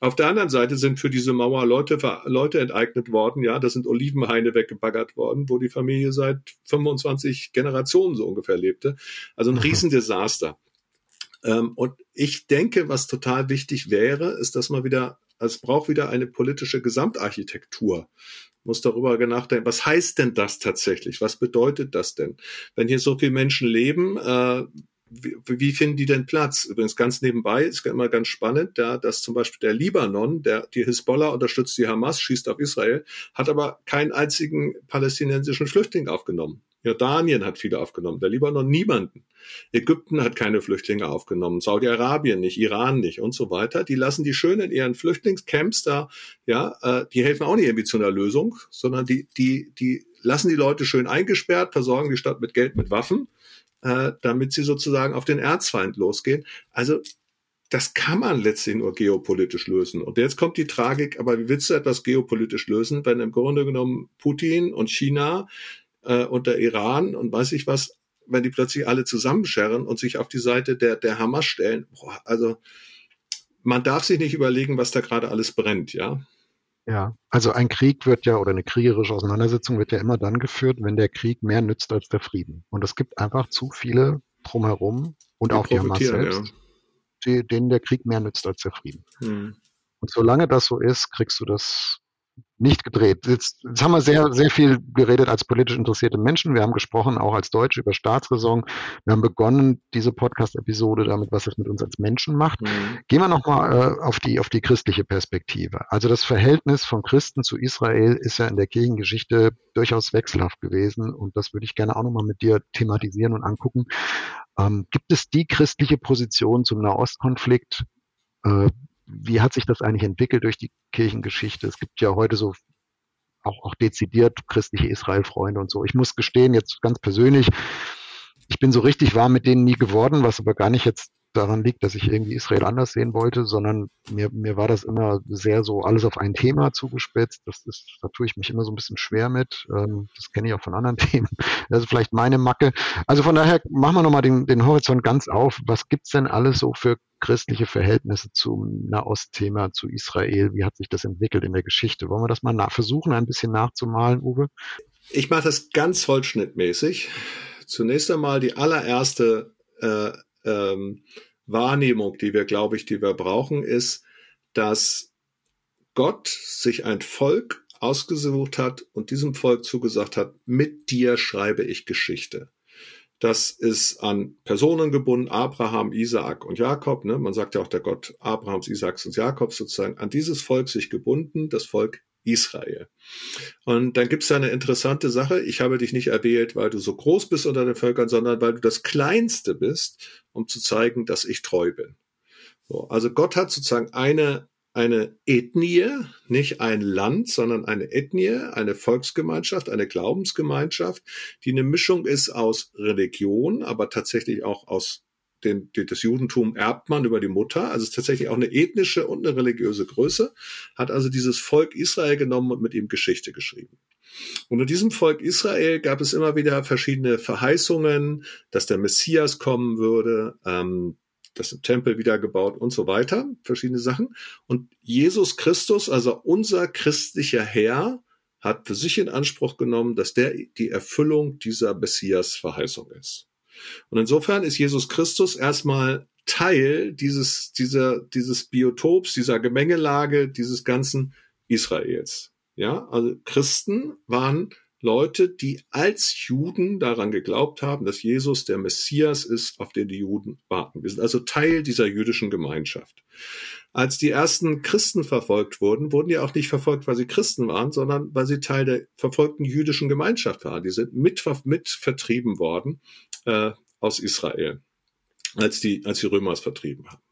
Auf der anderen Seite sind für diese Mauer Leute, Leute enteignet worden, ja, das sind Olivenhaine weggebaggert worden, wo die Familie seit 25 Generationen so ungefähr lebte. Also ein Riesendesaster. Ähm, und ich denke, was total wichtig wäre, ist, dass man wieder, es braucht wieder eine politische Gesamtarchitektur. Muss darüber nachdenken, was heißt denn das tatsächlich? Was bedeutet das denn? Wenn hier so viele Menschen leben, äh, wie, wie finden die denn Platz? Übrigens ganz nebenbei ist immer ganz spannend, da, dass zum Beispiel der Libanon, der die Hisbollah unterstützt, die Hamas schießt auf Israel, hat aber keinen einzigen palästinensischen Flüchtling aufgenommen. Jordanien hat viele aufgenommen, der Libanon niemanden. Ägypten hat keine Flüchtlinge aufgenommen, Saudi-Arabien nicht, Iran nicht und so weiter. Die lassen die schön in ihren Flüchtlingscamps da, ja, äh, die helfen auch nicht irgendwie zu einer Lösung, sondern die, die, die lassen die Leute schön eingesperrt, versorgen die Stadt mit Geld, mit Waffen, äh, damit sie sozusagen auf den Erzfeind losgehen. Also das kann man letztlich nur geopolitisch lösen. Und jetzt kommt die Tragik, aber wie willst du etwas geopolitisch lösen, wenn im Grunde genommen Putin und China äh, und der Iran und weiß ich was, wenn die plötzlich alle zusammenscheren und sich auf die Seite der, der Hamas stellen. Boah, also man darf sich nicht überlegen, was da gerade alles brennt, ja. Ja, also ein Krieg wird ja oder eine kriegerische Auseinandersetzung wird ja immer dann geführt, wenn der Krieg mehr nützt als der Frieden. Und es gibt einfach zu viele drumherum und die auch die Hamas selbst, ja. denen der Krieg mehr nützt als der Frieden. Hm. Und solange das so ist, kriegst du das nicht gedreht. Jetzt, jetzt haben wir sehr, sehr viel geredet als politisch interessierte Menschen. Wir haben gesprochen auch als Deutsche über Staatsräson. Wir haben begonnen, diese Podcast-Episode damit, was es mit uns als Menschen macht. Mhm. Gehen wir nochmal äh, auf, die, auf die christliche Perspektive. Also das Verhältnis von Christen zu Israel ist ja in der Kirchengeschichte durchaus wechselhaft gewesen. Und das würde ich gerne auch nochmal mit dir thematisieren und angucken. Ähm, gibt es die christliche Position zum Nahostkonflikt, äh, wie hat sich das eigentlich entwickelt durch die Kirchengeschichte? Es gibt ja heute so auch, auch dezidiert christliche Israel-Freunde und so. Ich muss gestehen, jetzt ganz persönlich, ich bin so richtig warm mit denen nie geworden, was aber gar nicht jetzt daran liegt, dass ich irgendwie Israel anders sehen wollte, sondern mir, mir war das immer sehr so alles auf ein Thema zugespitzt. Das ist, da tue ich mich immer so ein bisschen schwer mit. Ähm, das kenne ich auch von anderen Themen. Das ist vielleicht meine Macke. Also von daher machen wir nochmal den, den Horizont ganz auf. Was gibt's denn alles so für christliche Verhältnisse zum Nahostthema, zu Israel? Wie hat sich das entwickelt in der Geschichte? Wollen wir das mal nach, versuchen, ein bisschen nachzumalen, Uwe? Ich mache das ganz holzschnittmäßig. Zunächst einmal die allererste äh, ähm, Wahrnehmung, die wir, glaube ich, die wir brauchen, ist, dass Gott sich ein Volk ausgesucht hat und diesem Volk zugesagt hat, mit dir schreibe ich Geschichte. Das ist an Personen gebunden, Abraham, Isaak und Jakob. Ne? Man sagt ja auch der Gott Abrahams, Isaaks und Jakobs sozusagen, an dieses Volk sich gebunden, das Volk Israel. Und dann gibt es da eine interessante Sache. Ich habe dich nicht erwählt, weil du so groß bist unter den Völkern, sondern weil du das Kleinste bist, um zu zeigen, dass ich treu bin. So, also Gott hat sozusagen eine, eine Ethnie, nicht ein Land, sondern eine Ethnie, eine Volksgemeinschaft, eine Glaubensgemeinschaft, die eine Mischung ist aus Religion, aber tatsächlich auch aus den, das Judentum erbt man über die Mutter, also ist tatsächlich auch eine ethnische und eine religiöse Größe, hat also dieses Volk Israel genommen und mit ihm Geschichte geschrieben. Und in diesem Volk Israel gab es immer wieder verschiedene Verheißungen, dass der Messias kommen würde, ähm, dass im Tempel wieder gebaut und so weiter, verschiedene Sachen. Und Jesus Christus, also unser christlicher Herr, hat für sich in Anspruch genommen, dass der die Erfüllung dieser Messias-Verheißung ist. Und insofern ist Jesus Christus erstmal Teil dieses, dieser, dieses Biotops, dieser Gemengelage, dieses ganzen Israels. Ja, also Christen waren Leute, die als Juden daran geglaubt haben, dass Jesus der Messias ist, auf den die Juden warten. Wir sind also Teil dieser jüdischen Gemeinschaft. Als die ersten Christen verfolgt wurden, wurden die auch nicht verfolgt, weil sie Christen waren, sondern weil sie Teil der verfolgten jüdischen Gemeinschaft waren. Die sind mit, mit vertrieben worden äh, aus Israel, als die, als die Römer es vertrieben haben.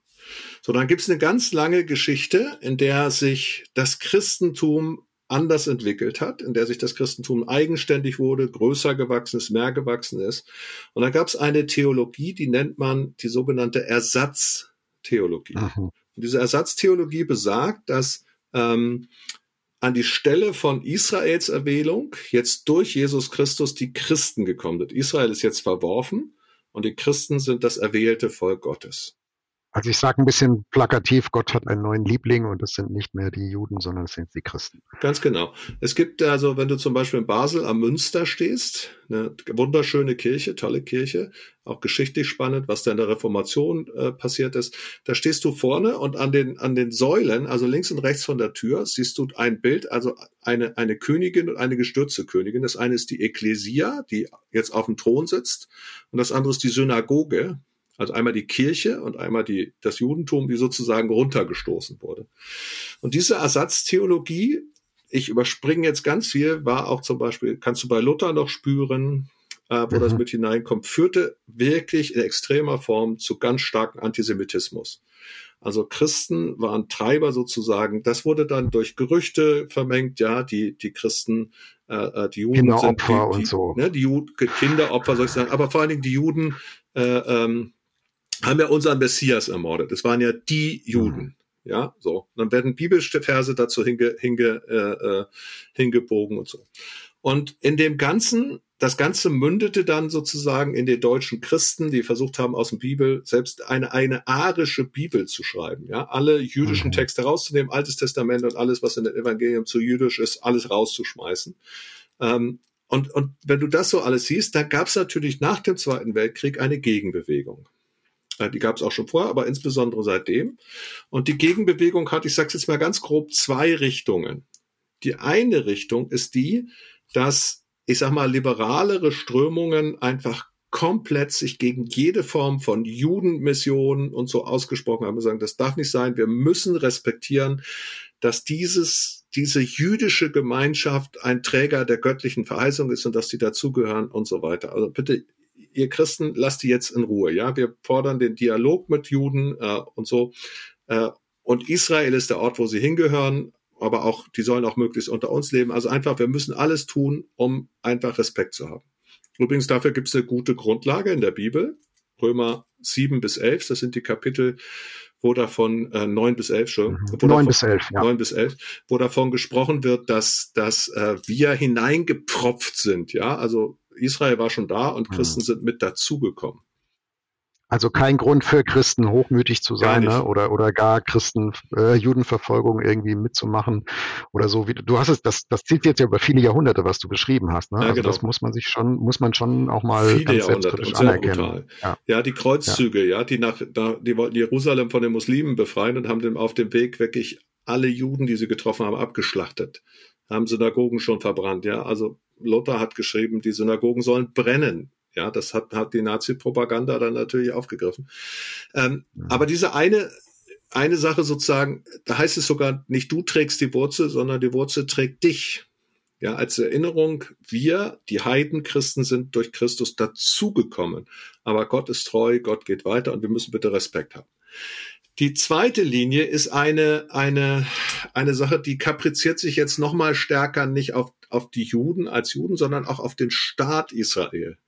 So, dann gibt es eine ganz lange Geschichte, in der sich das Christentum anders entwickelt hat, in der sich das Christentum eigenständig wurde, größer gewachsen ist, mehr gewachsen ist. Und da gab es eine Theologie, die nennt man die sogenannte Ersatztheologie. Mhm. Und diese Ersatztheologie besagt, dass ähm, an die Stelle von Israels Erwählung jetzt durch Jesus Christus die Christen gekommen sind. Israel ist jetzt verworfen und die Christen sind das erwählte Volk Gottes. Also ich sage ein bisschen plakativ, Gott hat einen neuen Liebling und es sind nicht mehr die Juden, sondern es sind die Christen. Ganz genau. Es gibt also, wenn du zum Beispiel in Basel am Münster stehst, eine wunderschöne Kirche, tolle Kirche, auch geschichtlich spannend, was da in der Reformation äh, passiert ist. Da stehst du vorne und an den, an den Säulen, also links und rechts von der Tür, siehst du ein Bild, also eine, eine Königin und eine gestürzte Königin. Das eine ist die Ekklesia, die jetzt auf dem Thron sitzt, und das andere ist die Synagoge, also einmal die Kirche und einmal die, das Judentum, die sozusagen runtergestoßen wurde. Und diese Ersatztheologie, ich überspringe jetzt ganz viel, war auch zum Beispiel, kannst du bei Luther noch spüren, äh, wo mhm. das mit hineinkommt, führte wirklich in extremer Form zu ganz starken Antisemitismus. Also Christen waren Treiber sozusagen. Das wurde dann durch Gerüchte vermengt, ja, die, die Christen, äh, äh die Juden Kinderopfer sind die, die, und so. Ne, die Jud Kinderopfer soll ich sagen, aber vor allen Dingen die Juden äh, ähm, haben ja unseren Messias ermordet. Es waren ja die Juden. Mhm. Ja, so. dann werden Bibelverse dazu hinge, hinge, äh, äh, hingebogen und so. Und in dem Ganzen, das Ganze mündete dann sozusagen in den deutschen Christen, die versucht haben, aus dem Bibel selbst eine, eine arische Bibel zu schreiben. Ja, alle jüdischen mhm. Texte rauszunehmen, Altes Testament und alles, was in den Evangelium zu jüdisch ist, alles rauszuschmeißen. Ähm, und, und wenn du das so alles siehst, dann gab es natürlich nach dem Zweiten Weltkrieg eine Gegenbewegung. Äh, die gab es auch schon vorher, aber insbesondere seitdem. Und die Gegenbewegung hat, ich sage jetzt mal ganz grob, zwei Richtungen. Die eine Richtung ist die, dass, ich sag mal, liberalere Strömungen einfach komplett sich gegen jede Form von Judenmission und so ausgesprochen haben und sagen, das darf nicht sein. Wir müssen respektieren, dass dieses, diese jüdische Gemeinschaft ein Träger der göttlichen Verheißung ist und dass die dazugehören und so weiter. Also bitte ihr Christen, lasst die jetzt in Ruhe. Ja, wir fordern den Dialog mit Juden äh, und so. Äh, und Israel ist der Ort, wo sie hingehören, aber auch, die sollen auch möglichst unter uns leben. Also einfach, wir müssen alles tun, um einfach Respekt zu haben. Übrigens, dafür gibt es eine gute Grundlage in der Bibel. Römer 7 bis 11, das sind die Kapitel, wo davon äh, 9 bis 11 schon. Mhm. 9 davon, bis 11, ja. 9 bis 11, wo davon gesprochen wird, dass, dass äh, wir hineingepropft sind, ja, also Israel war schon da und Christen mhm. sind mit dazugekommen. Also kein Grund für Christen hochmütig zu sein ne? oder oder gar Christen äh, Judenverfolgung irgendwie mitzumachen oder so. Wie, du hast es, das das zieht jetzt ja über viele Jahrhunderte, was du beschrieben hast. Ne? Ja, also genau. das muss man sich schon muss man schon auch mal viele ganz selbstkritisch anerkennen. Ja. ja. die Kreuzzüge, ja. ja, die nach da, die wollten Jerusalem von den Muslimen befreien und haben dann auf dem Weg wirklich alle Juden, die sie getroffen haben, abgeschlachtet, haben Synagogen schon verbrannt. Ja, also Luther hat geschrieben, die Synagogen sollen brennen. Ja, das hat, hat die Nazi-Propaganda dann natürlich aufgegriffen. Ähm, ja. Aber diese eine, eine Sache sozusagen, da heißt es sogar nicht du trägst die Wurzel, sondern die Wurzel trägt dich. Ja, als Erinnerung, wir, die Heidenchristen, sind durch Christus dazugekommen. Aber Gott ist treu, Gott geht weiter und wir müssen bitte Respekt haben. Die zweite Linie ist eine, eine, eine Sache, die kapriziert sich jetzt nochmal stärker nicht auf, auf die Juden als Juden, sondern auch auf den Staat Israel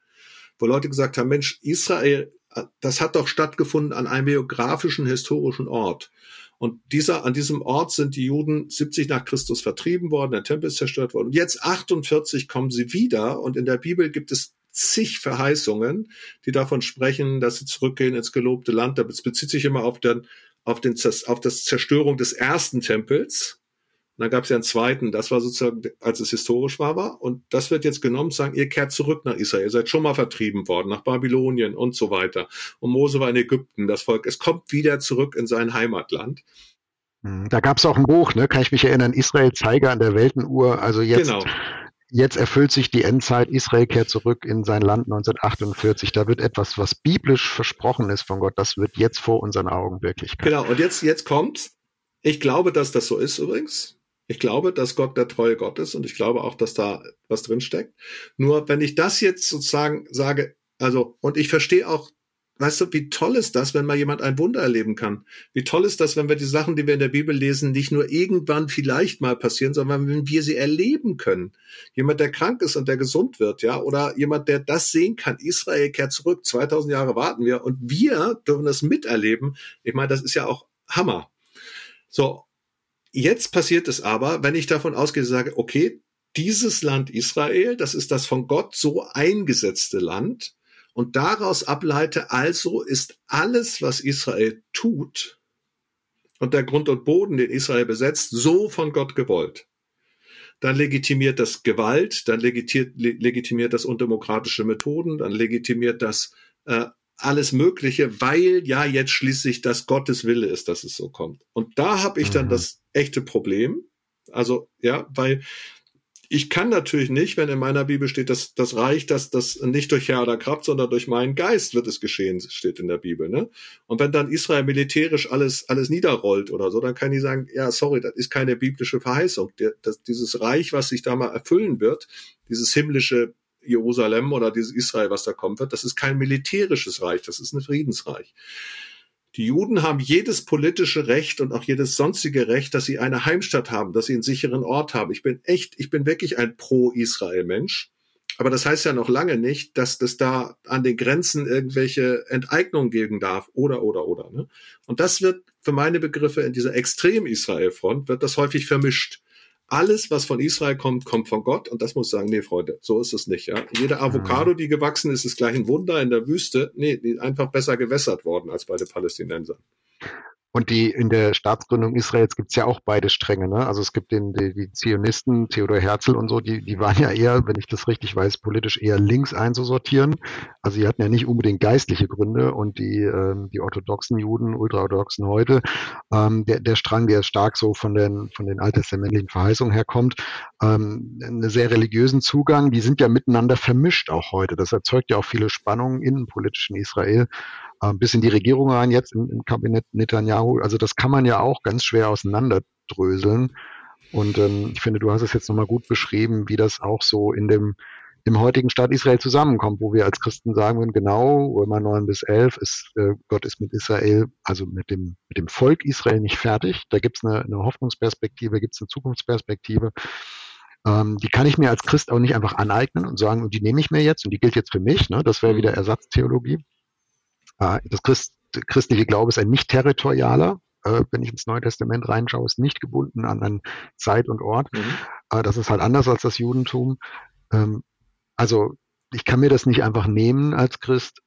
wo Leute gesagt haben, Mensch, Israel, das hat doch stattgefunden an einem biografischen, historischen Ort. Und dieser, an diesem Ort sind die Juden 70 nach Christus vertrieben worden, der Tempel ist zerstört worden. Und jetzt 48 kommen sie wieder und in der Bibel gibt es zig Verheißungen, die davon sprechen, dass sie zurückgehen ins gelobte Land. Das bezieht sich immer auf, den, auf, den, auf das Zerstörung des ersten Tempels. Und dann gab es ja einen zweiten, das war sozusagen, als es historisch war, war. Und das wird jetzt genommen, sagen, ihr kehrt zurück nach Israel, ihr seid schon mal vertrieben worden, nach Babylonien und so weiter. Und Mose war in Ägypten, das Volk, es kommt wieder zurück in sein Heimatland. Hm, da gab es auch ein Buch, ne? kann ich mich erinnern, Israel Zeiger an der Weltenuhr. Also jetzt, genau. Jetzt erfüllt sich die Endzeit, Israel kehrt zurück in sein Land 1948. Da wird etwas, was biblisch versprochen ist von Gott, das wird jetzt vor unseren Augen Wirklichkeit. Genau, und jetzt, jetzt kommt, ich glaube, dass das so ist übrigens. Ich glaube, dass Gott der treue Gott ist und ich glaube auch, dass da was drin steckt. Nur wenn ich das jetzt sozusagen sage, also, und ich verstehe auch weißt du, wie toll ist das, wenn mal jemand ein Wunder erleben kann? Wie toll ist das, wenn wir die Sachen, die wir in der Bibel lesen, nicht nur irgendwann vielleicht mal passieren, sondern wenn wir sie erleben können. Jemand, der krank ist und der gesund wird, ja, oder jemand, der das sehen kann. Israel kehrt zurück. 2000 Jahre warten wir und wir dürfen das miterleben. Ich meine, das ist ja auch Hammer. So. Jetzt passiert es aber, wenn ich davon ausgehe, sage, okay, dieses Land Israel, das ist das von Gott so eingesetzte Land, und daraus ableite, also ist alles, was Israel tut und der Grund und Boden, den Israel besetzt, so von Gott gewollt. Dann legitimiert das Gewalt, dann legitimiert, legitimiert das undemokratische Methoden, dann legitimiert das äh, alles Mögliche, weil ja jetzt schließlich das Gottes Wille ist, dass es so kommt. Und da habe ich dann mhm. das echte Problem. Also ja, weil ich kann natürlich nicht, wenn in meiner Bibel steht, dass das Reich, dass das nicht durch Herr oder Kraft, sondern durch meinen Geist wird es geschehen, steht in der Bibel. Ne? Und wenn dann Israel militärisch alles alles niederrollt oder so, dann kann ich sagen, ja, sorry, das ist keine biblische Verheißung. Das, dieses Reich, was sich da mal erfüllen wird, dieses himmlische Jerusalem oder dieses Israel, was da kommen wird, das ist kein militärisches Reich, das ist ein Friedensreich. Die Juden haben jedes politische Recht und auch jedes sonstige Recht, dass sie eine Heimstatt haben, dass sie einen sicheren Ort haben. Ich bin echt, ich bin wirklich ein Pro-Israel-Mensch. Aber das heißt ja noch lange nicht, dass das da an den Grenzen irgendwelche Enteignungen geben darf oder, oder, oder. Ne? Und das wird für meine Begriffe in dieser Extrem-Israel-Front, wird das häufig vermischt alles, was von Israel kommt, kommt von Gott. Und das muss sagen, nee, Freunde, so ist es nicht. Ja? Jede Avocado, die gewachsen ist, ist gleich ein Wunder in der Wüste. Nee, die ist einfach besser gewässert worden als bei den Palästinensern. Und die in der Staatsgründung Israels gibt es ja auch beide Stränge. Ne? Also es gibt den, die, die Zionisten, Theodor Herzl und so, die, die waren ja eher, wenn ich das richtig weiß, politisch eher links einzusortieren. Also sie hatten ja nicht unbedingt geistliche Gründe und die, ähm, die orthodoxen Juden, ultraorthodoxen heute, ähm, der, der Strang, der stark so von den, von den alttestamentlichen Verheißungen herkommt, ähm, einen sehr religiösen Zugang, die sind ja miteinander vermischt auch heute. Das erzeugt ja auch viele Spannungen innenpolitisch in Israel bis in die Regierung rein, jetzt im, im Kabinett Netanyahu. Also das kann man ja auch ganz schwer auseinanderdröseln. Und ähm, ich finde, du hast es jetzt nochmal gut beschrieben, wie das auch so in dem im heutigen Staat Israel zusammenkommt, wo wir als Christen sagen würden, genau, Römer 9 bis 11 ist, äh, Gott ist mit Israel, also mit dem, mit dem Volk Israel nicht fertig. Da gibt es eine, eine Hoffnungsperspektive, gibt es eine Zukunftsperspektive. Ähm, die kann ich mir als Christ auch nicht einfach aneignen und sagen, und die nehme ich mir jetzt und die gilt jetzt für mich. Ne? Das wäre wieder Ersatztheologie. Äh, das Christ, christliche Glaube ist ein nicht territorialer, äh, wenn ich ins Neue Testament reinschaue, ist nicht gebunden an einen Zeit und Ort. Mhm. Äh, das ist halt anders als das Judentum. Ähm, also ich kann mir das nicht einfach nehmen als Christ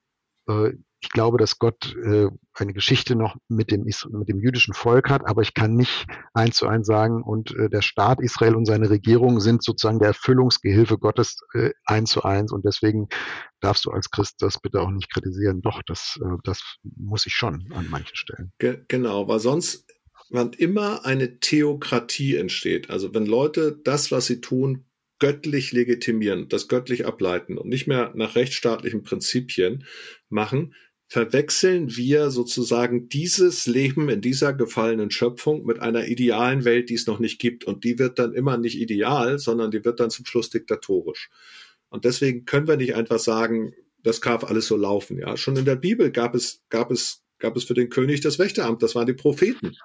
ich glaube, dass Gott äh, eine Geschichte noch mit dem, mit dem jüdischen Volk hat, aber ich kann nicht eins zu eins sagen, und äh, der Staat Israel und seine Regierung sind sozusagen der Erfüllungsgehilfe Gottes äh, eins zu eins. Und deswegen darfst du als Christ das bitte auch nicht kritisieren. Doch, das, äh, das muss ich schon an manchen Stellen. Ge genau, weil sonst wann immer eine Theokratie entsteht, also wenn Leute das, was sie tun, göttlich legitimieren, das göttlich ableiten und nicht mehr nach rechtsstaatlichen Prinzipien machen, verwechseln wir sozusagen dieses Leben in dieser gefallenen Schöpfung mit einer idealen Welt, die es noch nicht gibt. Und die wird dann immer nicht ideal, sondern die wird dann zum Schluss diktatorisch. Und deswegen können wir nicht einfach sagen, das darf alles so laufen. Ja, schon in der Bibel gab es, gab es, gab es für den König das Wächteramt. Das waren die Propheten.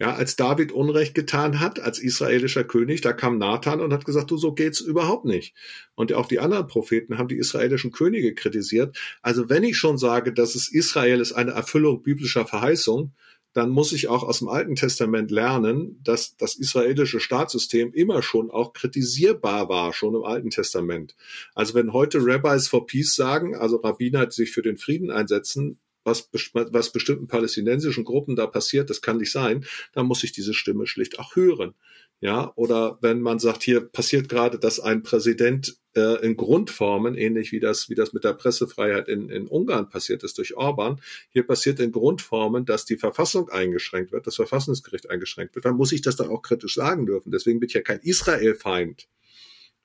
Ja, als David Unrecht getan hat, als israelischer König, da kam Nathan und hat gesagt, du, so geht's überhaupt nicht. Und auch die anderen Propheten haben die israelischen Könige kritisiert. Also wenn ich schon sage, dass es Israel ist eine Erfüllung biblischer Verheißung, dann muss ich auch aus dem Alten Testament lernen, dass das israelische Staatssystem immer schon auch kritisierbar war, schon im Alten Testament. Also wenn heute Rabbis for Peace sagen, also Rabbiner, die sich für den Frieden einsetzen, was, was bestimmten palästinensischen Gruppen da passiert, das kann nicht sein, dann muss ich diese Stimme schlicht auch hören. Ja, oder wenn man sagt, hier passiert gerade, dass ein Präsident äh, in Grundformen, ähnlich wie das, wie das mit der Pressefreiheit in, in Ungarn passiert ist durch Orban, hier passiert in Grundformen, dass die Verfassung eingeschränkt wird, das Verfassungsgericht eingeschränkt wird, dann muss ich das dann auch kritisch sagen dürfen. Deswegen bin ich ja kein Israel-Feind.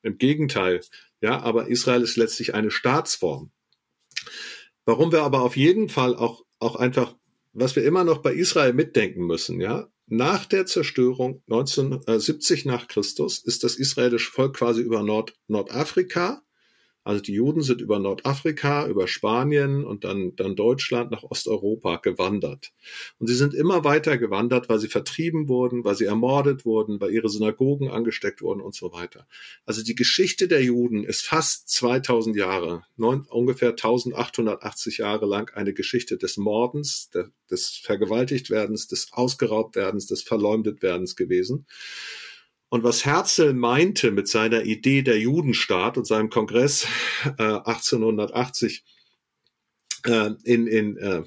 Im Gegenteil. Ja, aber Israel ist letztlich eine Staatsform. Warum wir aber auf jeden Fall auch, auch einfach, was wir immer noch bei Israel mitdenken müssen, ja, nach der Zerstörung 1970 nach Christus ist das israelische Volk quasi über Nord, Nordafrika Also die Juden sind über Nordafrika, über Spanien und dann, dann Deutschland nach Osteuropa gewandert. Und sie sind immer weiter gewandert, weil sie vertrieben wurden, weil sie ermordet wurden, weil ihre Synagogen angesteckt wurden und so weiter. Also die Geschichte der Juden ist fast 2000 Jahre, neun, ungefähr 1880 Jahre lang eine Geschichte des Mordens, der, des Vergewaltigtwerdens, des Ausgeraubtwerdens, des Verleumdetwerdens gewesen. Und was Herzl meinte mit seiner Idee der Judenstaat und seinem Kongress äh, 1880 äh, in, in, äh,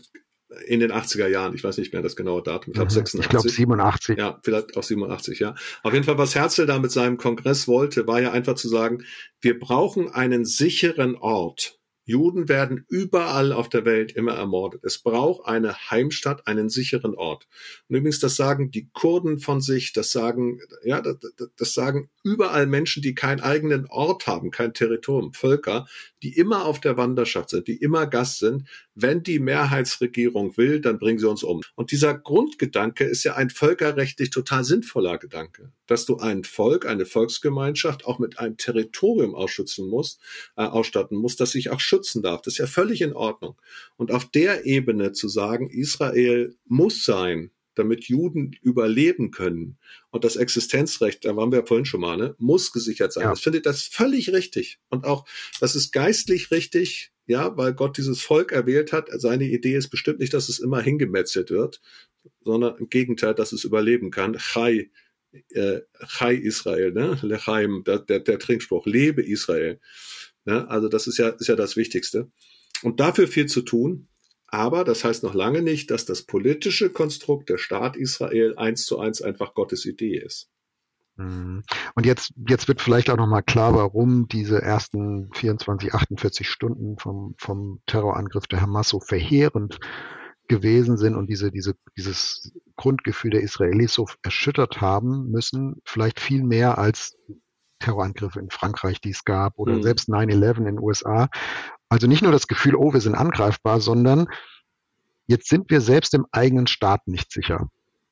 in den 80er Jahren, ich weiß nicht mehr das genaue Datum, ich glaube mhm, 86. Ich glaube 87. Ja, vielleicht auch 87, ja. Auf jeden Fall, was Herzl da mit seinem Kongress wollte, war ja einfach zu sagen, wir brauchen einen sicheren Ort, Juden werden überall auf der Welt immer ermordet. Es braucht eine Heimstatt, einen sicheren Ort. Und übrigens, das sagen die Kurden von sich, das sagen, ja, das, das sagen überall Menschen, die keinen eigenen Ort haben, kein Territorium, Völker, die immer auf der Wanderschaft sind, die immer Gast sind. Wenn die Mehrheitsregierung will, dann bringen sie uns um. Und dieser Grundgedanke ist ja ein völkerrechtlich total sinnvoller Gedanke, dass du ein Volk, eine Volksgemeinschaft auch mit einem Territorium ausschützen musst, äh, ausstatten musst, das sich auch schützen darf. Das ist ja völlig in Ordnung. Und auf der Ebene zu sagen, Israel muss sein, damit Juden überleben können. Und das Existenzrecht, da waren wir ja vorhin schon mal, ne, muss gesichert sein. Ja. Das finde ich das völlig richtig. Und auch, das ist geistlich richtig, ja, weil Gott dieses Volk erwählt hat. Seine Idee ist bestimmt nicht, dass es immer hingemetzelt wird, sondern im Gegenteil, dass es überleben kann. Chai, äh, Chai Israel, ne? Lechaim, der, der, der Trinkspruch, lebe Israel. Ne? Also das ist ja, ist ja das Wichtigste. Und dafür viel zu tun. Aber das heißt noch lange nicht, dass das politische Konstrukt der Staat Israel eins zu eins einfach Gottes Idee ist. Mhm. Und jetzt, jetzt wird vielleicht auch nochmal klar, warum diese ersten 24, 48 Stunden vom, vom Terrorangriff der Hamas so verheerend gewesen sind und diese, diese, dieses Grundgefühl der Israelis so erschüttert haben müssen, vielleicht viel mehr als Terrorangriffe in Frankreich, die es gab, oder mhm. selbst 9-11 in den USA. Also nicht nur das Gefühl, oh, wir sind angreifbar, sondern jetzt sind wir selbst im eigenen Staat nicht sicher.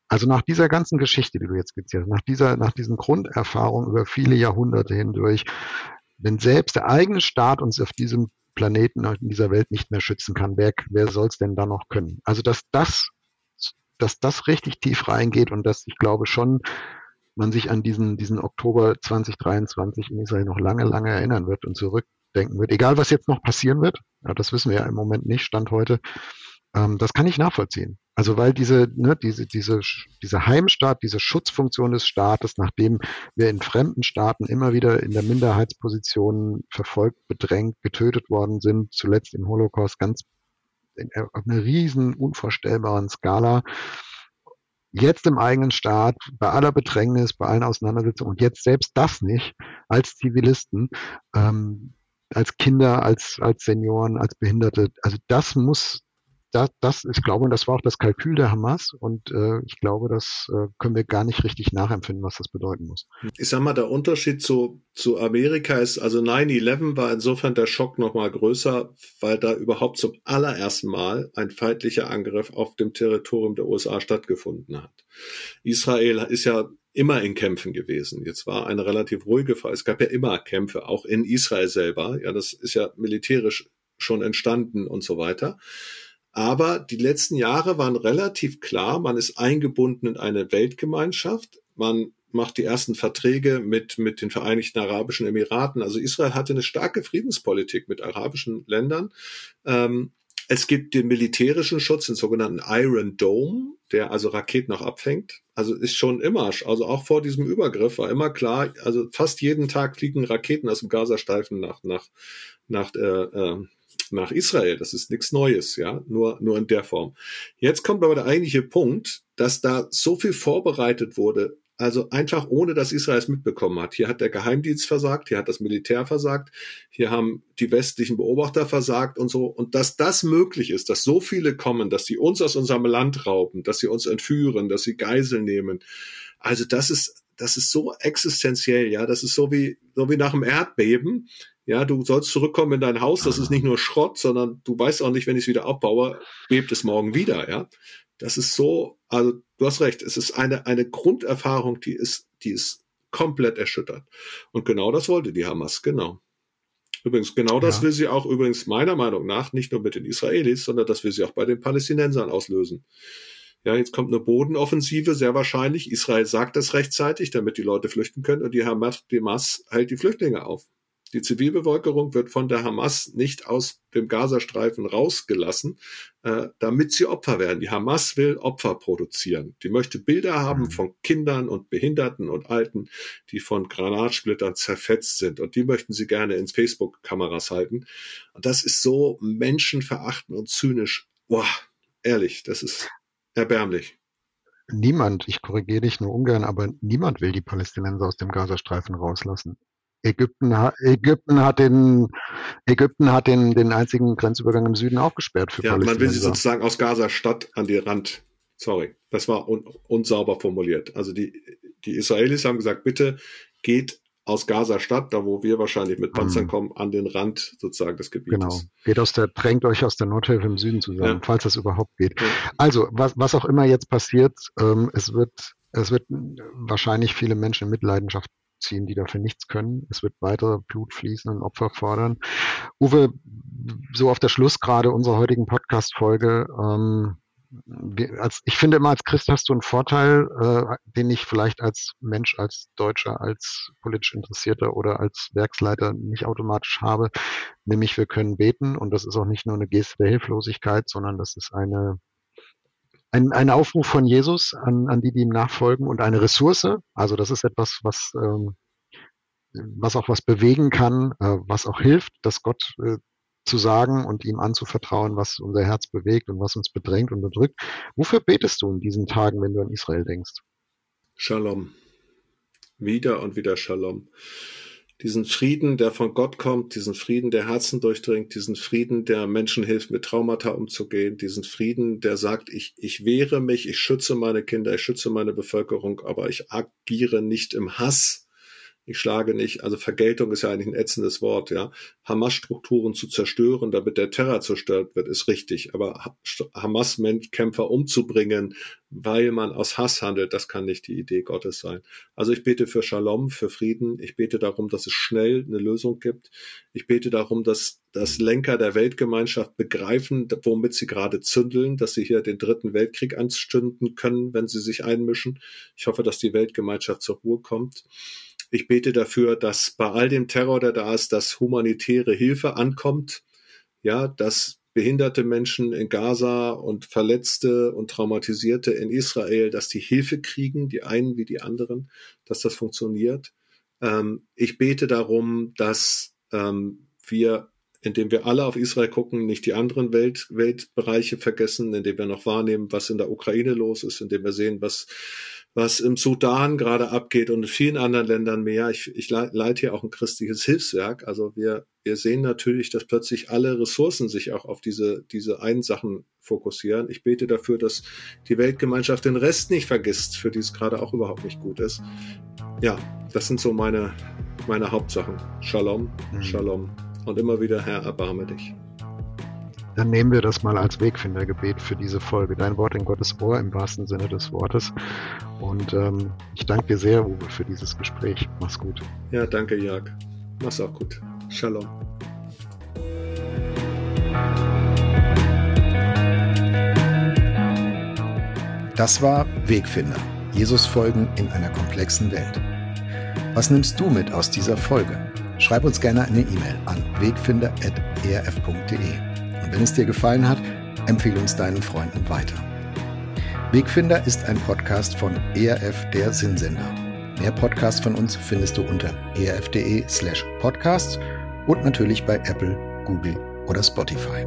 Also nach dieser ganzen Geschichte, die du jetzt skizziert hast, nach dieser, nach diesen Grunderfahrungen über viele Jahrhunderte hindurch, wenn selbst der eigene Staat uns auf diesem Planeten, in dieser Welt nicht mehr schützen kann, wer, wer soll es denn da noch können? Also dass das, dass das richtig tief reingeht und dass ich glaube schon, man sich an diesen, diesen Oktober 2023 in Israel noch lange, lange erinnern wird und zurückdenken wird. Egal, was jetzt noch passieren wird, ja, das wissen wir ja im Moment nicht, Stand heute, ähm, das kann ich nachvollziehen. Also weil diese, ne, diese, diese, diese Heimstaat, diese Schutzfunktion des Staates, nachdem wir in fremden Staaten immer wieder in der Minderheitsposition verfolgt, bedrängt, getötet worden sind, zuletzt im Holocaust ganz auf einer riesen, unvorstellbaren Skala, jetzt im eigenen Staat, bei aller Bedrängnis, bei allen Auseinandersetzungen und jetzt selbst das nicht als Zivilisten, ähm, als Kinder, als, als Senioren, als Behinderte. Also das muss, das, das, ich glaube, und das war auch das Kalkül der Hamas und äh, ich glaube, das äh, können wir gar nicht richtig nachempfinden, was das bedeuten muss. Ich sag mal, der Unterschied zu, zu Amerika ist, also 9-11 war insofern der Schock nochmal größer, weil da überhaupt zum allerersten Mal ein feindlicher Angriff auf dem Territorium der USA stattgefunden hat. Israel ist ja immer in Kämpfen gewesen. Jetzt war eine relativ ruhige Phase. Es gab ja immer Kämpfe, auch in Israel selber. Ja, das ist ja militärisch schon entstanden und so weiter. Aber die letzten Jahre waren relativ klar, man ist eingebunden in eine Weltgemeinschaft, man macht die ersten Verträge mit, mit den Vereinigten Arabischen Emiraten. Also Israel hatte eine starke Friedenspolitik mit arabischen Ländern. Ähm, es gibt den militärischen Schutz, den sogenannten Iron Dome, der also Raketen auch abfängt. Also ist schon immer, also auch vor diesem Übergriff war immer klar, also fast jeden Tag fliegen Raketen aus dem Gazastreifen nach, nach, nach äh, äh, nach Israel. Das ist nichts Neues, ja, nur, nur in der Form. Jetzt kommt aber der eigentliche Punkt, dass da so viel vorbereitet wurde, also einfach ohne, dass Israel es mitbekommen hat. Hier hat der Geheimdienst versagt, hier hat das Militär versagt, hier haben die westlichen Beobachter versagt und so. Und dass das möglich ist, dass so viele kommen, dass sie uns aus unserem Land rauben, dass sie uns entführen, dass sie Geisel nehmen. Also das ist, das ist so existenziell, ja. Das ist so wie, so wie nach dem Erdbeben. Ja, du sollst zurückkommen in dein Haus, das ist nicht nur Schrott, sondern du weißt auch nicht, wenn ich es wieder aufbaue, bebt es morgen wieder, ja. Das ist so, also du hast recht, es ist eine, eine Grunderfahrung, die ist, die ist komplett erschüttert. Und genau das wollte die Hamas, genau. Übrigens, genau das ja. will sie auch übrigens meiner Meinung nach nicht nur mit den Israelis, sondern das will sie auch bei den Palästinensern auslösen. Ja, jetzt kommt eine Bodenoffensive, sehr wahrscheinlich. Israel sagt das rechtzeitig, damit die Leute flüchten können und die Hamas, Hamas hält die Flüchtlinge auf. Die Zivilbevölkerung wird von der Hamas nicht aus dem Gazastreifen rausgelassen, äh, damit sie Opfer werden. Die Hamas will Opfer produzieren. Die möchte Bilder haben mhm. von Kindern und Behinderten und Alten, die von Granatsplittern zerfetzt sind. Und die möchten sie gerne ins Facebook-Kameras halten. Und das ist so menschenverachtend und zynisch. Boah, ehrlich, das ist erbärmlich. Niemand, ich korrigiere dich nur ungern, aber niemand will die Palästinenser aus dem Gazastreifen rauslassen. Ägypten, Ägypten hat den, Ägypten hat den, den einzigen Grenzübergang im Süden auch gesperrt für Ja, man will sie sozusagen aus Gaza-Stadt an die Rand. Sorry, das war un, unsauber formuliert. Also die, die Israelis haben gesagt, bitte geht aus Gaza-Stadt, da wo wir wahrscheinlich mit Panzern mhm. kommen, an den Rand sozusagen des Gebietes. Genau. Geht aus der, drängt euch aus der Nordhilfe im Süden zusammen, ja. falls das überhaupt geht. Ja. Also, was, was auch immer jetzt passiert, ähm, es wird, es wird wahrscheinlich viele Menschen in Mitleidenschaft ziehen, die dafür nichts können. Es wird weiter Blut fließen und Opfer fordern. Uwe, so auf der Schluss gerade unserer heutigen Podcast-Folge, ähm, als, ich finde immer, als Christ hast du einen Vorteil, äh, den ich vielleicht als Mensch, als Deutscher, als politisch Interessierter oder als Werksleiter nicht automatisch habe, nämlich wir können beten und das ist auch nicht nur eine Geste der Hilflosigkeit, sondern das ist eine ein, ein Aufruf von Jesus an, an die, die ihm nachfolgen und eine Ressource. Also das ist etwas, was, ähm, was auch was bewegen kann, äh, was auch hilft, dass Gott äh, zu sagen und ihm anzuvertrauen, was unser Herz bewegt und was uns bedrängt und bedrückt. Wofür betest du in diesen Tagen, wenn du an Israel denkst? Shalom. Wieder und wieder Shalom diesen Frieden, der von Gott kommt, diesen Frieden, der Herzen durchdringt, diesen Frieden, der Menschen hilft, mit Traumata umzugehen, diesen Frieden, der sagt, ich, ich wehre mich, ich schütze meine Kinder, ich schütze meine Bevölkerung, aber ich agiere nicht im Hass, ich schlage nicht, also Vergeltung ist ja eigentlich ein ätzendes Wort, ja. Hamas-Strukturen zu zerstören, damit der Terror zerstört wird, ist richtig. Aber Hamas-Kämpfer umzubringen, weil man aus Hass handelt, das kann nicht die Idee Gottes sein. Also ich bete für Shalom, für Frieden. Ich bete darum, dass es schnell eine Lösung gibt. Ich bete darum, dass das Lenker der Weltgemeinschaft begreifen, womit sie gerade zündeln, dass sie hier den dritten Weltkrieg anstünden können, wenn sie sich einmischen. Ich hoffe, dass die Weltgemeinschaft zur Ruhe kommt. Ich bete dafür, dass bei all dem Terror, der da ist, dass humanitäre Hilfe ankommt, ja, dass behinderte Menschen in Gaza und Verletzte und Traumatisierte in Israel, dass die Hilfe kriegen, die einen wie die anderen, dass das funktioniert. Ähm, ich bete darum, dass ähm, wir, indem wir alle auf Israel gucken, nicht die anderen Welt, Weltbereiche vergessen, indem wir noch wahrnehmen, was in der Ukraine los ist, indem wir sehen, was was im Sudan gerade abgeht und in vielen anderen Ländern mehr. Ich, ich leite hier auch ein christliches Hilfswerk. Also wir, wir sehen natürlich, dass plötzlich alle Ressourcen sich auch auf diese, diese einen Sachen fokussieren. Ich bete dafür, dass die Weltgemeinschaft den Rest nicht vergisst, für die es gerade auch überhaupt nicht gut ist. Ja, das sind so meine, meine Hauptsachen. Shalom, mhm. Shalom. Und immer wieder, Herr, erbarme dich. Dann nehmen wir das mal als Wegfindergebet für diese Folge. Dein Wort in Gottes Ohr im wahrsten Sinne des Wortes. Und ähm, ich danke dir sehr, Uwe, für dieses Gespräch. Mach's gut. Ja, danke, Jörg. Mach's auch gut. Shalom. Das war Wegfinder. Jesus folgen in einer komplexen Welt. Was nimmst du mit aus dieser Folge? Schreib uns gerne eine E-Mail an wegfinder.erf.de. Wenn es dir gefallen hat, empfehle uns deinen Freunden weiter. Wegfinder ist ein Podcast von ERF der Sinnsender. Mehr Podcasts von uns findest du unter erf.de slash podcasts und natürlich bei Apple, Google oder Spotify.